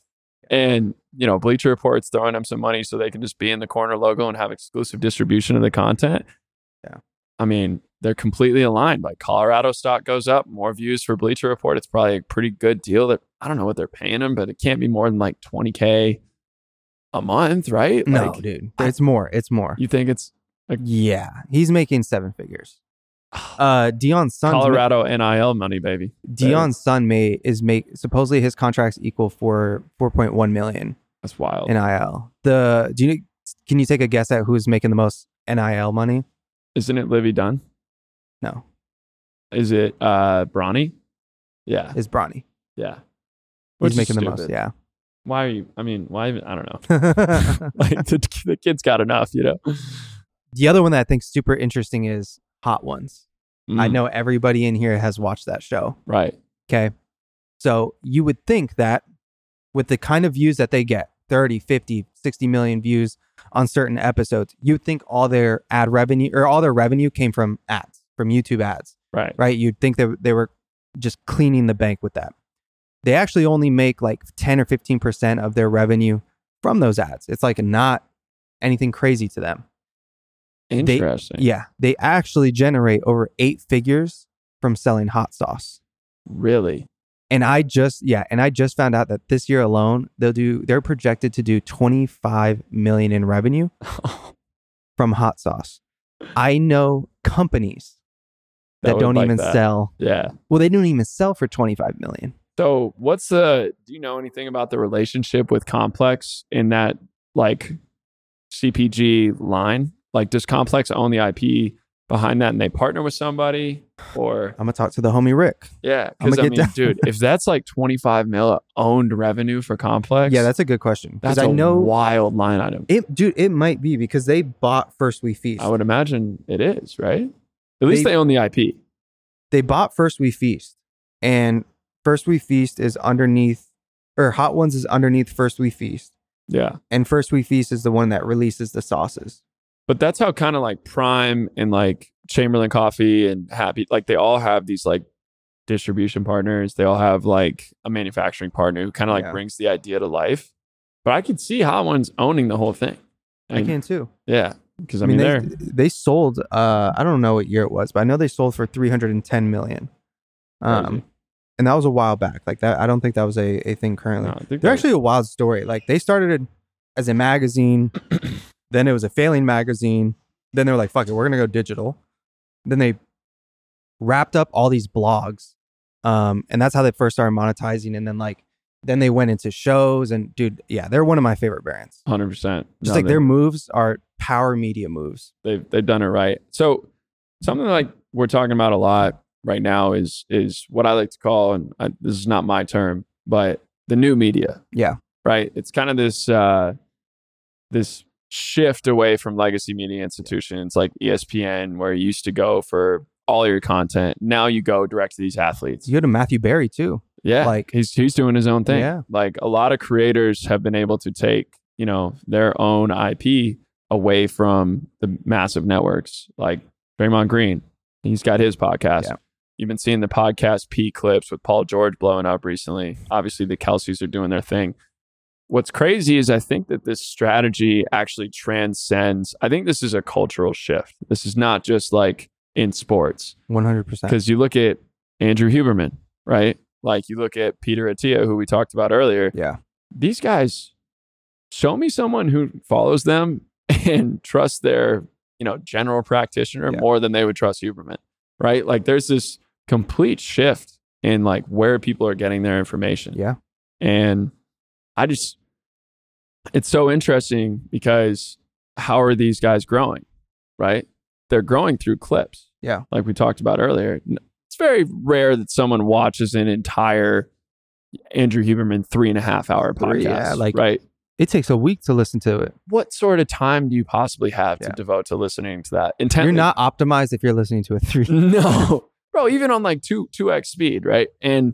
and you know, Bleacher Report's throwing him some money so they can just be in the corner logo and have exclusive distribution of the content.
Yeah.
I mean, they're completely aligned. Like Colorado stock goes up, more views for Bleacher Report. It's probably a pretty good deal. That I don't know what they're paying him, but it can't be more than like twenty k a month, right?
no
Like,
dude it's more it's more
you think it's like
yeah he's making seven figures (sighs) uh Deion's son
Colorado NIL money, baby?
Deion's son may is make supposedly his contracts equal for 4.1 million
That's wild.
NIL. The do you can you take a guess at who's making the most NIL money?
Isn't it Livvy Dunne?
No,
Is it uh Bronny? Yeah,
Is Bronny.
yeah.
Who's
is
making the most? Yeah.
Why are you? I mean, why? Even, I don't know. (laughs) (laughs) like the, the kid's got enough, you know.
the other one that I think super interesting is Hot Ones. I
Mm,
know everybody in here has watched that show.
Right.
Okay. So you would think that with the kind of views that they get 30, 50, 60 million views on certain episodes, you'd think all their ad revenue or all their revenue came from ads, from YouTube ads.
Right.
right? You'd think that they were just cleaning the bank with that. They actually only make like 10 or 15% of their revenue from those ads. It's like not anything crazy to them. They-
Interesting.
Yeah. They actually generate over eight figures from selling hot sauce.
Really?
And I just, yeah, and I just found out that this year alone, they'll do, they're projected to do 25 million in revenue (laughs) from hot sauce. I know companies that,
would
don't
like
even
that.
sell.
Yeah.
Well, they don't even sell for 25 million.
So, what's the? Do you know anything about the relationship with Complex in that like CPG line? Like, does Complex own the IP behind that, and they partner with somebody, or
I'm gonna talk to the homie Rick.
yeah? Because I mean,
down.
dude, if that's like 25 mil owned revenue for Complex,
Yeah, that's a good question because
that's
I
a
know
wild line item.
it, dude. It might be because they bought First We Feast.
I would imagine it is right. At least
They-
they own the IP.
they bought First We Feast, and First We Feast is underneath, or Hot Ones is underneath First We Feast,
Yeah.
and First We Feast is the one that releases the sauces.
But that's how kind of like Prime and like Chamberlain Coffee and Happy, like they all have these like distribution partners. They all have like a manufacturing partner who kind of like
Yeah.
brings the idea to life. But I could see Hot Ones owning the whole thing.
I
And-
can too.
Yeah. Because I,
I
mean,
mean, they they sold. Uh, I don't know what year it was, but I know they sold for 310 million. Um,
crazy.
and that was a while back. Like that, I don't think that was a, a thing currently.
No,
They're
they're-
actually a wild story. Like they started as a magazine, (clears throat) then it was a failing magazine. Then they were like, "Fuck it, we're gonna go digital." Then they wrapped up all these blogs, um, and that's how they first started monetizing. And then like, then they went into shows. And dude, yeah, they're one of my favorite brands.
100%.
Just
No,
like
they-
their moves are power media moves.
they've they've done it right. So something like we're talking about a lot right now is is what I like to call, and I, this is not my term, but the new media.
Yeah.
right. It's kind of this uh, this shift away from legacy media institutions like ESPN, where you used to go for all your content. Now you go direct to these athletes.
You go to Matthew Berry too.
Yeah,
Like-
he's he's doing his own thing.
Yeah.
like a lot of creators have been able to take you know their own IP away from the massive networks, like Draymond Green. He's got his podcast.
Yeah.
You've been seeing the podcast P clips with Paul George blowing up recently. Obviously, the Kelces are doing their thing. What's crazy is I think that this strategy actually transcends. I think this is a cultural shift. This is not just like in sports
One hundred percent.
because you look at Andrew Huberman, right? Like you look at Peter Attia, who we talked about earlier.
Yeah.
These guys show me someone who follows them (laughs) and trusts their, you know, general practitioner
Yeah.
more than they would trust Huberman, right? Like there's this complete shift in like where people are getting their information.
Yeah.
And I just, it's so interesting because how are these guys growing, right? They're growing through clips.
Yeah.
Like we talked about earlier. It's very rare that someone watches an entire Andrew Huberman three and a half hour podcast.
Yeah, like-
right.
It takes a week to listen to it.
What sort of time do you possibly have to
Yeah.
devote to listening to that? Intently.
You're not optimized if you're listening to a three. (laughs)
No, bro, even on like two two x speed, right? And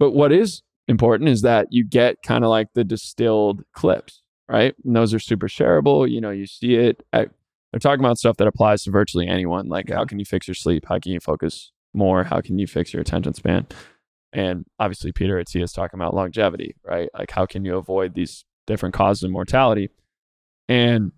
but what is important is that you get kind of like the distilled clips, right? And those are super shareable. You know, you see it. At, they're talking about stuff that applies to virtually anyone. Like, how can you fix your sleep? How can you focus more? How can you fix your attention span? And obviously, Peter Attia is talking about longevity, right? Like, how can you avoid these different causes of mortality? And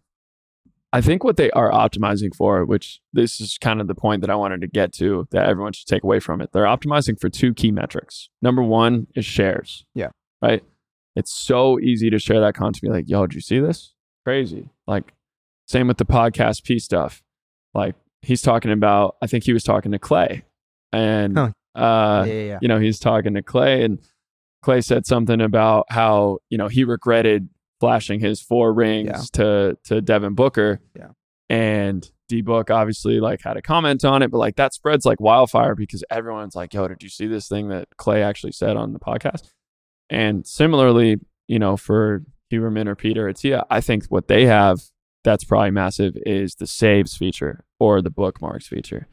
I think what they are optimizing for, which this is kind of the point that I wanted to get to that everyone should take away from it. They're optimizing for two key metrics. Number one is shares.
Yeah.
Right. It's so easy to share that content. Be like, yo, did you see this? Crazy. Like, same with the podcast P stuff. Like, he's talking about, I think he was talking to Clay. And,
Oh.
uh,
yeah, yeah, yeah.
you know, he's talking to Clay and Clay said something about how, you know, he regretted flashing his four rings
Yeah.
to to Devin Booker.
Yeah.
And D Book obviously like had a comment on it, but like that spreads like wildfire because everyone's like, yo, did you see this thing that Clay actually said on the podcast? And similarly, you know, for Huberman or Peter Attia, I think what they have that's probably massive is the saves feature or the bookmarks feature.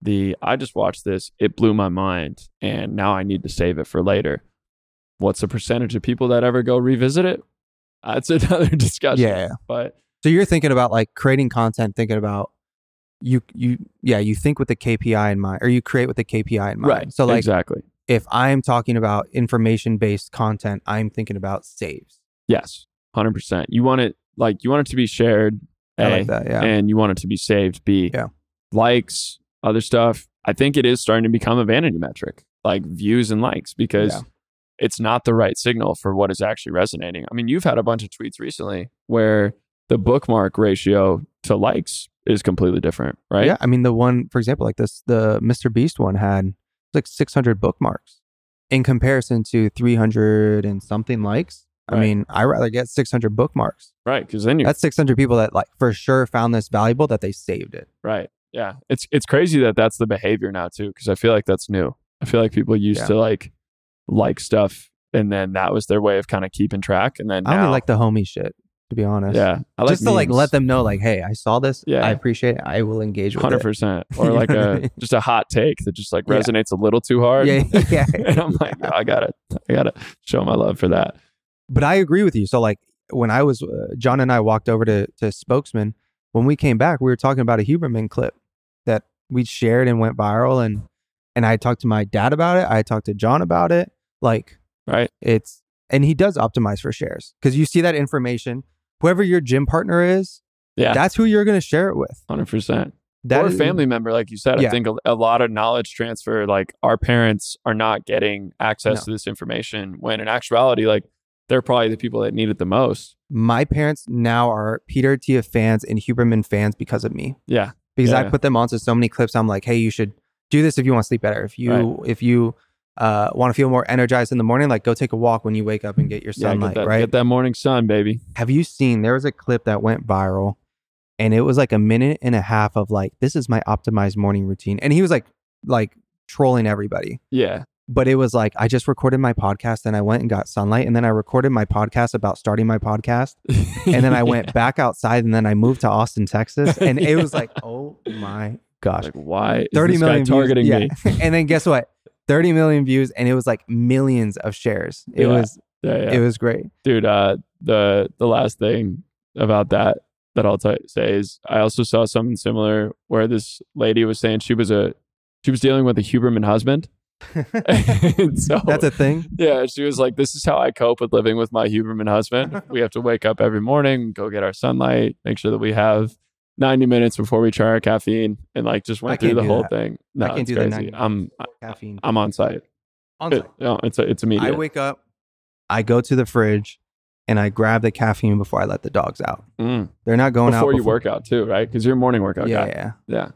The I just watched this, it blew my mind, and now I need to save it for later. What's the percentage of people that ever go revisit it? Uh, That's (laughs) another discussion.
Yeah.
But
So you're thinking about like creating content, thinking about you you yeah you think with the KPI in mind or you create with the KPI in mind.
Right.
So like
exactly.
if I'm talking about information based content, I'm thinking about saves.
Yes. Hundred percent. You want it like you want it to be shared.
I
A,
like that. Yeah.
and you want it to be saved. B,
Yeah.
likes, other stuff. I think it is starting to become a vanity metric, like views and likes, because
Yeah.
It's not the right signal for what is actually resonating. I mean, you've had a bunch of tweets recently where the bookmark ratio to likes is completely different, right?
Yeah. I mean, the one, for example, like this, the Mr. Beast one had like 600 bookmarks in comparison to 300 and something likes. I mean, I rather get 600 bookmarks.
Right. Because then you're
That's 600 people that like for sure found this valuable that they saved it.
right. Yeah. It's it's crazy that that's the behavior now too, because I feel like that's new. I feel like people used
Yeah.
to like like stuff, and then that was their way of kind of keeping track. And then
I only like the homie shit, to be honest.
yeah, I like
Just to like let them know, like, hey, I saw this.
Yeah.
I appreciate it. I will engage with
hundred
it.
percent, (laughs) or like
know what I
a just a hot take that just like
Yeah.
resonates a little too hard.
Yeah, yeah. (laughs)
and I'm like, "Oh, I gotta, I gotta show my love for that.
but I agree with you. So like when I was uh, John and I walked over to to Spokesman, when we came back, we were talking about a Huberman clip that we shared and went viral, and and I talked to my dad about it. I talked to John about it. Like
Right?
it's and he does optimize for shares because you see that information. Whoever your gym partner is,
Yeah,
that's who you're going to share it with.
hundred percent.
That
Or a
is-
family member, like you said. I think a, a lot of knowledge transfer. Like our parents are not getting access
No.
to this information when, in actuality, like they're probably the people that need it the most.
My parents now are Peter Attia fans and Huberman fans because of me.
Yeah,
because I
Yeah.
put them onto so many clips. I'm like, hey, you should do this if you want to sleep better. If you
Right.
if you uh, want to feel more energized in the morning, like go take a walk when you wake up and get your
yeah.
sunlight.
Get that,
right?
get that morning sun, baby.
Have you seen? There was a clip that went viral, and it was like a minute and a half of like, this is my optimized morning routine, and he was like, like trolling everybody.
Yeah,
But it was like I just recorded my podcast and I went and got sunlight and then I recorded my podcast about starting my podcast and then I (laughs) went back outside and then I moved to Austin, Texas and it was like, (laughs) oh my gosh,
like, why is
30
this
million
guy targeting
views.
me?
Yeah. (laughs) and then guess what? 30 million views and it was like millions of shares. It
Yeah.
was
Yeah, yeah.
it was great.
dude uh the the last thing about that that i'll t- say is i also saw something similar where this lady was saying she was a she was dealing with a huberman husband (laughs) and so
That's a thing.
yeah she was like this is how i cope with living with my huberman husband (laughs) we have to wake up every morning go get our sunlight make sure that we have 90 minutes before we try our caffeine and like just went through
can't
the whole
that.
thing no
can't
it's
do
crazy
90
i'm
Caffeine.
i'm on site
On
It-
site.
no, it's a, it's immediate
I wake up, I go to the fridge, and I grab the caffeine before I let the dogs out.
Mm.
They're not going
before
out before
you work out too right because you're a morning workout
Yeah,
guy
yeah.
yeah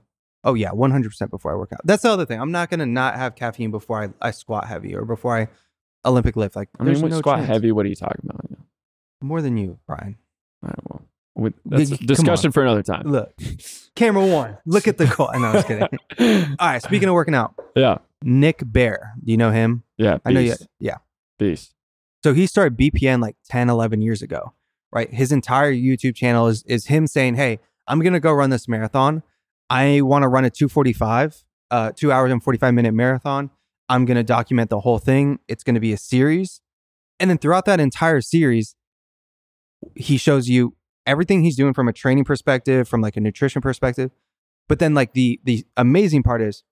Oh yeah, one hundred percent before I work out. That's the other thing. I'm not gonna not have caffeine before I, I squat heavy or before I Olympic lift. Like
I mean,
no
squat
chance.
heavy, what are you talking about?
More than you, Brian.
All right, well, with, that's a
Come on.
discussion for another time.
Look, camera one. Look at the (laughs) call. No, I was kidding. All right. Speaking of working out,
yeah,
Nick Bare. Do you know him?
yeah,
I know you. Yeah.
beast.
So he started BPN like 10, 11 years ago, right? His entire YouTube channel is, is him saying, Hey, I'm going to go run this marathon. I want to run a 245, uh, two hours and 45 minute marathon. I'm going to document the whole thing. It's going to be a series. And then throughout that entire series, he shows you everything he's doing from a training perspective, from like a nutrition perspective. But then like the the amazing part is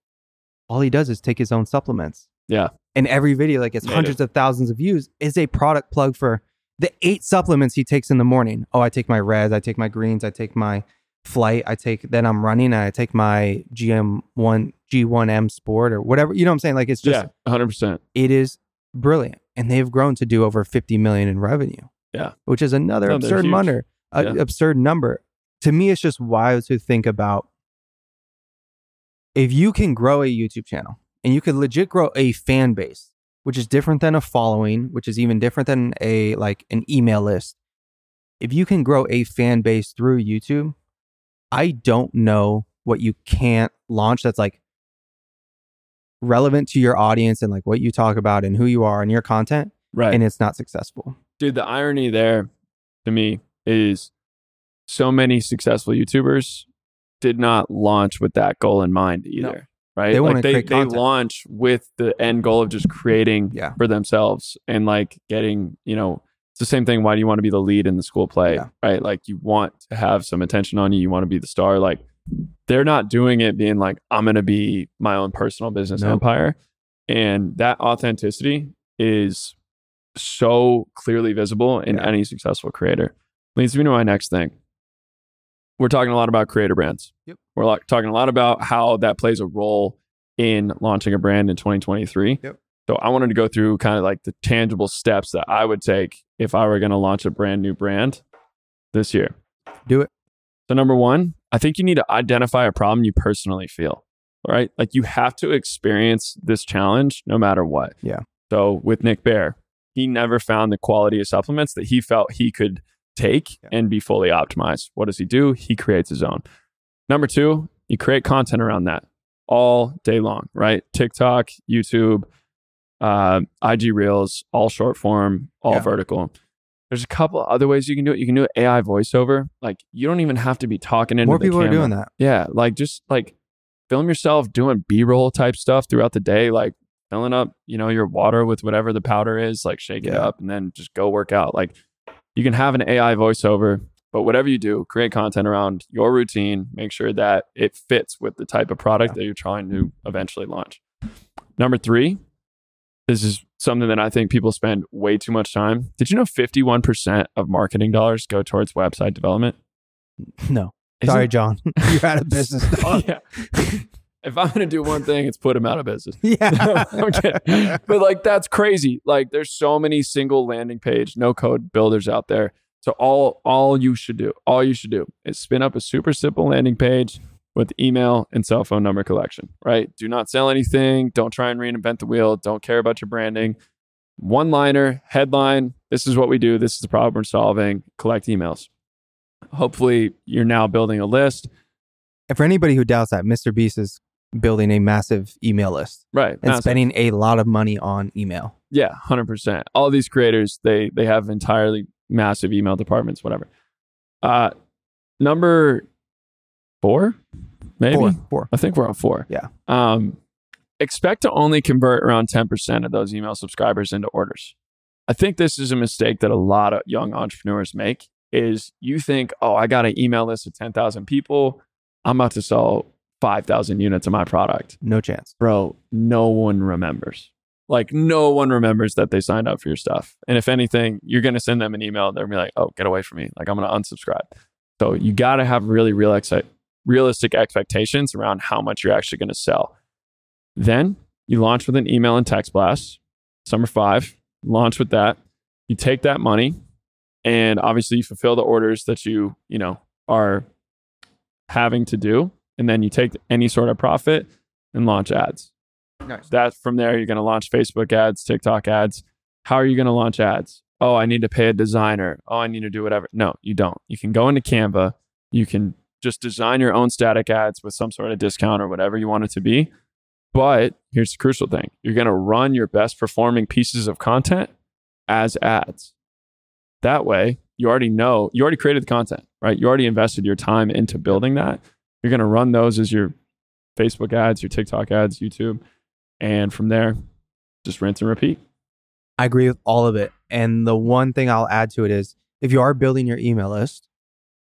all he does is take his own supplements.
Yeah.
And every video like it's
Native.
hundreds of thousands of views is a product plug for the eight supplements he takes in the morning. Oh, I take my reds, I take my greens, I take my flight, I take then I'm running I take my GM1 G1M sport or whatever. You know what I'm saying? Like it's just
yeah, hundred percent.
it is brilliant. And they've grown to do over 50 million in revenue.
Yeah.
Which is another
No,
absurd number. A,
Yeah.
Absurd number. To me, it's just wild to think about if you can grow a YouTube channel and you could legit grow a fan base, which is different than a following, which is even different than a like an email list. If you can grow a fan base through YouTube, I don't know what you can't launch that's like relevant to your audience and like what you talk about and who you are and your content
Right,
and it's not successful.
dude. The irony there, to me, is so many successful YouTubers did not launch with that goal in mind either. Right,
They wanna
like they they launch with the end goal of just creating
Yeah.
for themselves and like getting you know it's the same thing why do you want to be the lead in the school play
Yeah.
right like you want to have some attention on you you want to be the star like they're not doing it being like, I'm going to be my own personal business
Nope.
empire. And that authenticity is so clearly visible in
Yeah.
any successful creator. Leads me to my next thing. We're talking a lot about creator brands.
Yep.
We're like, talking a lot about how that plays a role in launching a brand in 2023.
Yep.
So I wanted to go through kind of like the tangible steps that I would take if I were going to launch a brand new brand this year.
Do it.
So number one, I think you need to identify a problem you personally feel. All right. Like you have to experience this challenge no matter what.
Yeah.
So with Nick Bare, he never found the quality of supplements that he felt he could take
Yeah.
and be fully optimized. What does he do? He creates his own. Number two, you create content around that all day long, right? TikTok, YouTube, uh, IG Reels, all short form, all
Yeah.
vertical. There's a couple other ways you can do it. You can do AI voiceover. Like you don't even have to be talking into
More people are doing that.
Yeah, like just like film yourself doing B-roll type stuff throughout the day, like filling up, you know, your water with whatever the powder is, like shake it up and then just go work out. Like you can have an AI voiceover, but whatever you do, create content around your routine, make sure that it fits with the type of product that you're trying to eventually launch. Number 3, this is something that I think people spend way too much time. Did you know 51% of marketing dollars go towards website development?
No.
Isn't-
Sorry, John. (laughs) You're out of business. (laughs) dog.
yeah. (laughs) if I'm gonna do one thing, it's put him out of business. (laughs)
yeah. (laughs)
But like that's crazy. Like there's so many single landing page, no code builders out there. So all all you should do, all you should do is spin up a super simple landing page with email and cell phone number collection, right? Do not sell anything. Don't try and reinvent the wheel. Don't care about your branding. One liner, headline. This is what we do. This is the problem we're solving. Collect emails. Hopefully, you're now building a list.
And for anybody who doubts that, Mr. Beast is building a massive email list
Right.
and
massive.
spending a lot of money on email.
Yeah, hundred percent. All these creators, they they have entirely massive email departments, whatever. Uh, number four, maybe.
Four. Four.
I think we're on four.
Yeah.
Um, expect to only convert around ten percent of those email subscribers into orders. I think this is a mistake that a lot of young entrepreneurs make. Is you think, oh, I got an email list of ten thousand people, I'm about to sell five thousand units of my product
No chance.
bro, no one remembers. Like no one remembers that they signed up for your stuff. And if anything, you're gonna send them an email. They're gonna be like, "Oh, get away from me!" Like I'm gonna unsubscribe. So you got to have really real ex- realistic expectations around how much you're actually gonna sell. Then you launch with an email and text blast. Summer five, launch with that. You take that money, and obviously you fulfill the orders that you you know are having to do, and then you take any sort of profit and launch ads.
Nice.
that from there you're going to launch facebook ads tiktok ads. How are you going to launch ads? Oh i need to pay a designer. Oh i need to do whatever. No you don't. You can go into canva. You can just design your own static ads with some sort of discount or whatever you want it to be. But here's the crucial thing. You're going to run your best performing pieces of content as ads. That way you already know you already created the content right? You already invested your time into building that you're going to run those as your facebook ads your tiktok ads youtube and from there, just rinse and repeat.
I agree with all of it. And the one thing I'll add to it is if you are building your email list,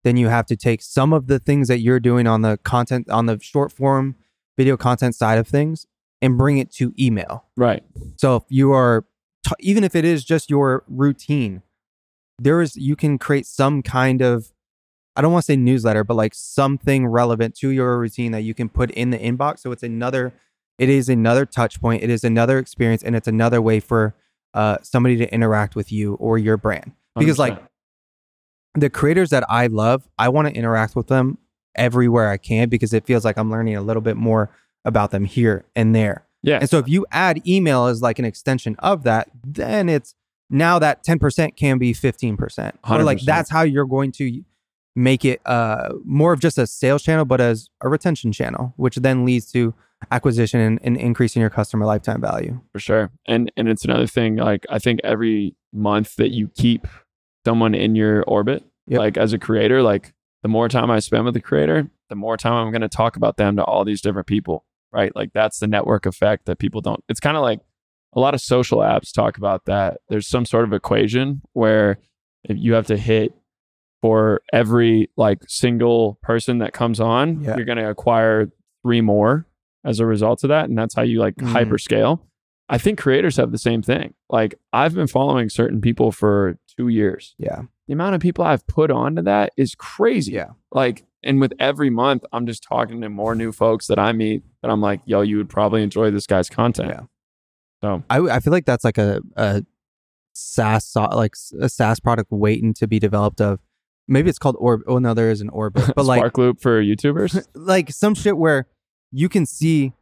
then you have to take some of the things that you're doing on the content, on the short form video content side of things and bring it to email.
Right.
So if you are, t- even if it is just your routine, there is, you can create some kind of, I don't want to say newsletter, but like something relevant to your routine that you can put in the inbox. So it's another, it is another touch point. It is another experience and it's another way for uh, somebody to interact with you or your brand. Because like
100%.
the creators that I love, I want to interact with them everywhere I can because it feels like I'm learning a little bit more about them here and there.
yeah.
And so if you add email as like an extension of that, then it's now that 10% can be 15%. Or like that's how you're going to make it uh more of just a sales channel, but as a retention channel, which then leads to acquisition and, and increasing your customer lifetime value.
for sure. And and it's another thing. Like I think every month that you keep someone in your orbit,
Yep.
like as a creator, like the more time I spend with the creator, the more time I'm going to talk about them to all these different people. Right. Like that's the network effect that people don't. It's kind of like a lot of social apps talk about that. There's some sort of equation where if you have to hit for every like single person that comes on,
Yeah.
you're going to acquire three more as a result of that. And that's how you like
Mhm.
hyper scale. I think creators have the same thing. Like I've been following certain people for two years.
Yeah.
The amount of people I've put onto that is crazy.
Yeah.
Like, and with every month, I'm just talking to more new folks that I meet that I'm like, yo, you would probably enjoy this guy's content.
Yeah.
So
I, I feel like that's like a, a SaaS like a SaaS product waiting to be developed of maybe it's called Orb. Oh no, there is an Orbit, (laughs) but like
SparkLoop for YouTubers. (laughs)
like some shit where you can see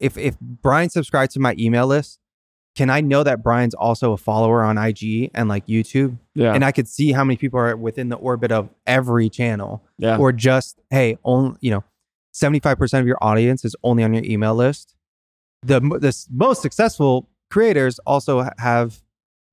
if if Brian subscribed to my email list, can I know that Brian's also a follower on IG and like YouTube,
Yeah.
and I could see how many people are within the orbit of every channel,
yeah.
or just hey, only you know, seventy five percent of your audience is only on your email list. The the most successful creators also have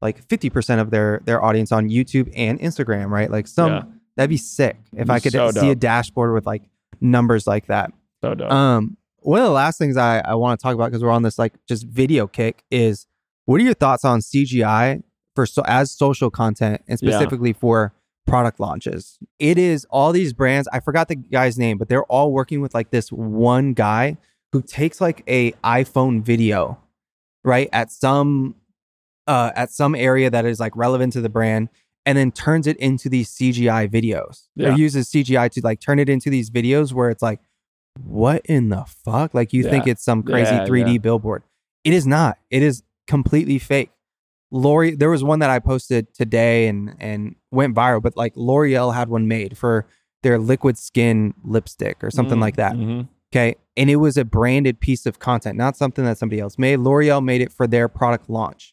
like fifty percent of their their audience on YouTube and Instagram, right? Like some
Yeah.
that'd be sick if I could
so
see a dashboard with like numbers like that.
so dope.
Um, one of the last things I, I want to talk about because we're on this like just video kick is what are your thoughts on CGI for so as social content and
Yeah.
specifically for product launches? It is all these brands. I forgot the guy's name, but they're all working with like this one guy who takes like a iPhone video, right at some uh at some area that is like relevant to the brand. And then turns it into these CGI videos.
Yeah.
Or uses CGI to like turn it into these videos where it's like what in the fuck? Like you think it's some crazy
Yeah,
3D
yeah.
billboard. It is not. It is completely fake. Lori, there was one that I posted today and and went viral, but like L'Oreal had one made for their liquid skin lipstick or something
Mm,
like that.
mhm.
Okay. And it was a branded piece of content, not something that somebody else made. L'Oreal made it for their product launch.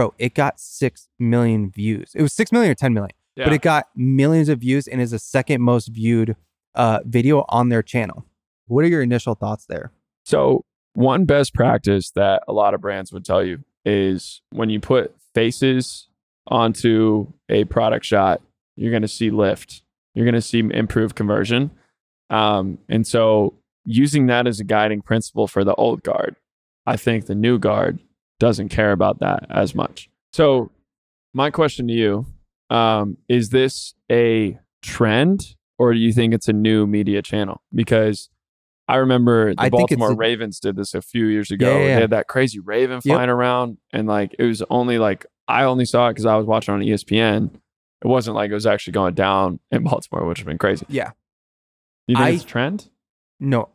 Bro, it got 6 million views. It was 6 million or 10 million
Yeah.
but it got millions of views and is the second most viewed uh, video on their channel. What are your initial thoughts there?
So, one best practice that a lot of brands would tell you is when you put faces onto a product shot, you're going to see lift. You're going to see improved conversion. Um, and so, using that as a guiding principle for the old guard, I think the new guard doesn't care about that as much. So, my question to you um, is this a trend or do you think it's a new media channel? Because I remember the
I
Baltimore
a-
Ravens did this a few years ago.
Yeah, yeah,
They had that crazy Raven
Yep.
flying around, and like it was only like I only saw it because I was watching on ESPN. It wasn't like it was actually going down in (laughs) Baltimore, which would have been crazy.
Yeah.
You think
I-
it's a trend?
No,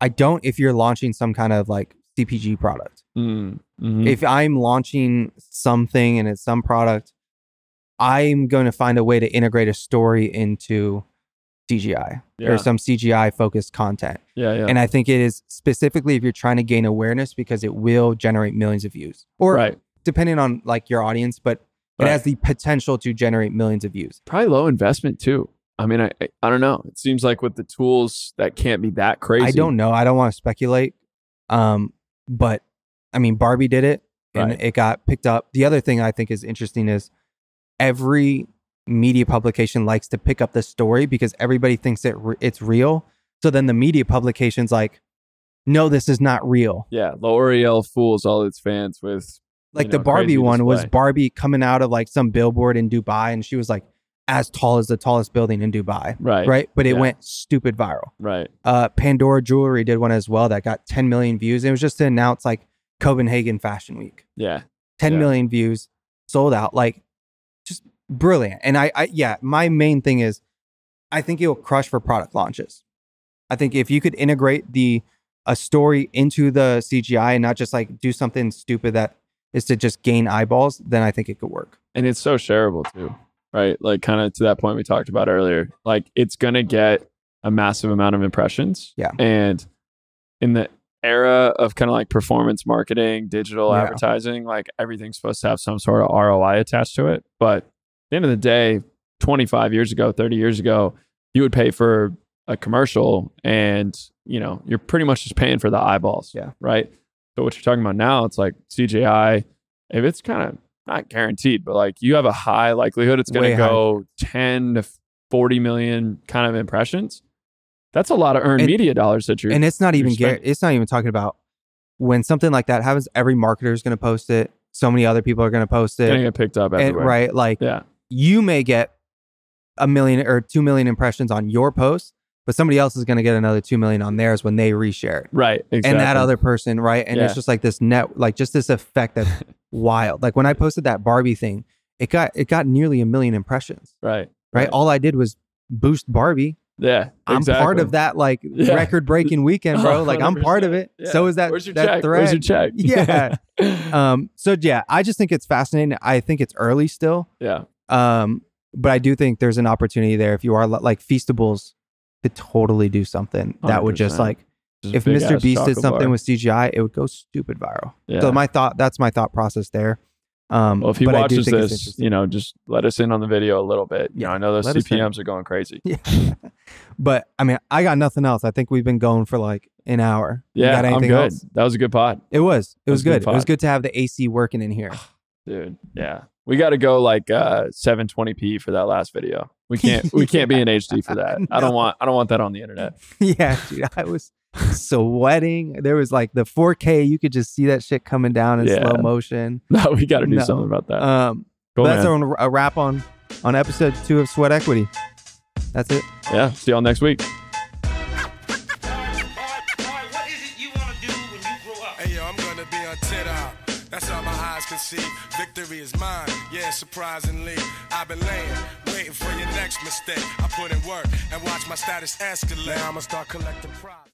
I don't if you're launching some kind of like CPG product.
Mm, mhm.
If I'm launching something and it's some product, I'm going to find a way to integrate a story into CGI
Yeah.
or some CGI focused content.
yeah, yeah.
And I think it is specifically if you're trying to gain awareness because it will generate millions of views. Or
right.
depending on like your audience, but it has the potential to generate millions of views.
Probably low investment too. I mean, I, I I don't know. It seems like with the tools that can't be that crazy.
I don't know. I don't want to speculate. Um, but I mean, Barbie did it and
Right.
it got picked up. The other thing I think is interesting is every media publication likes to pick up the story because everybody thinks it re- it's real. So then the media publication's like, no, this is not real.
Yeah, L'Oreal fools all its fans with
Like
you
the Barbie one was. Barbie coming out of like some billboard in Dubai and she was like as tall as the tallest building in Dubai.
right,
Right. But it
Yeah.
went stupid viral.
right.
uh, Pandora Jewelry did one as well that got 10 million views. It was just to announce like Copenhagen Fashion Week,
Yeah,
ten
Yeah.
million views, sold out. Like, just brilliant. And I, I, yeah, my main thing is, I think it'll crush for product launches. I think if you could integrate the a story into the CGI and not just like do something stupid that is to just gain eyeballs, then I think it could work.
and it's so shareable too, right? Like kind of to that point we talked about earlier. Like it's gonna get a massive amount of impressions.
Yeah.
and in the era of kind of like performance marketing, digital
Yeah.
advertising, like everything's supposed to have some sort of ROI attached to it. But at the end of the day, 25 years ago, 30 years ago, you would pay for a commercial and you know you're pretty much just paying for the eyeballs
Yeah.
right But what you're talking about now it's like cgi if it's kind of not guaranteed but like you have a high likelihood it's going to go 10 to 40 million kind of impressions that's a lot of earned
And-
media dollars that you're
and it's not even gar- it's not even talking about when something like that happens every marketer is going to post it so many other people are going to post
going to
it
get picked up
and, right like
yeah
you may get a million or two million impressions on your post, but somebody else is going to get another two million on theirs when they reshare it.
Right. Exactly.
And that other person, right? And it's just like this net, like just this effect that's (laughs) wild. Like when I posted that Barbie thing, it got it got nearly a million impressions.
Right.
Right. All I did was boost Barbie.
Yeah.
I'm part of that like (laughs)
Yeah.
record breaking weekend, bro. Like I'm (laughs) part of it.
Yeah.
So is that
Where's your
that
check?
thread.
Where's your check? (laughs)
Yeah. um. So yeah, I just think it's fascinating. I think it's early still.
yeah.
Um. But I do think there's an opportunity there if you are like Feastables could totally do something that would just like
Just
if Mr. Beast did something
bar.
with CGI, it would go stupid viral.
Yeah.
So my thought that's my thought process there. Um,
well, if he
but I do
watches
think
this, you know, just let us in on the video a little bit. You
Yeah,
know, I know those
let.
CPMs are going crazy. (laughs)
yeah. but I mean, I got nothing else. I think we've been going for like an hour.
Yeah, I'm good.
else?
That was a good pod,
It was. It was
was good
good. It was good to have the AC working in here. (sighs)
dude. Yeah, we got to go like uh 720p for that last video. We can't. We can't be in (laughs) HD for that. (laughs) I don't want. I don't want that on the internet.
yeah, dude. I was sweating. There was like the 4K. You could just see that shit coming down in
Yeah.
slow motion. (laughs)
No, we got to do
No.
something about that.
Um,
cool,
that's
man.
our, a wrap on on episode two of Sweat Equity. That's it.
Yeah. See y'all next week.
All right, all right, what is it you want to do when you grow up?
Hey yo, I'm gonna be on TikTok. That's all my eyes can see. Victory is mine. Yeah, surprisingly, I've been laying, waiting for your next mistake. I put in work and watch my status escalate. Now I'ma start collecting pride.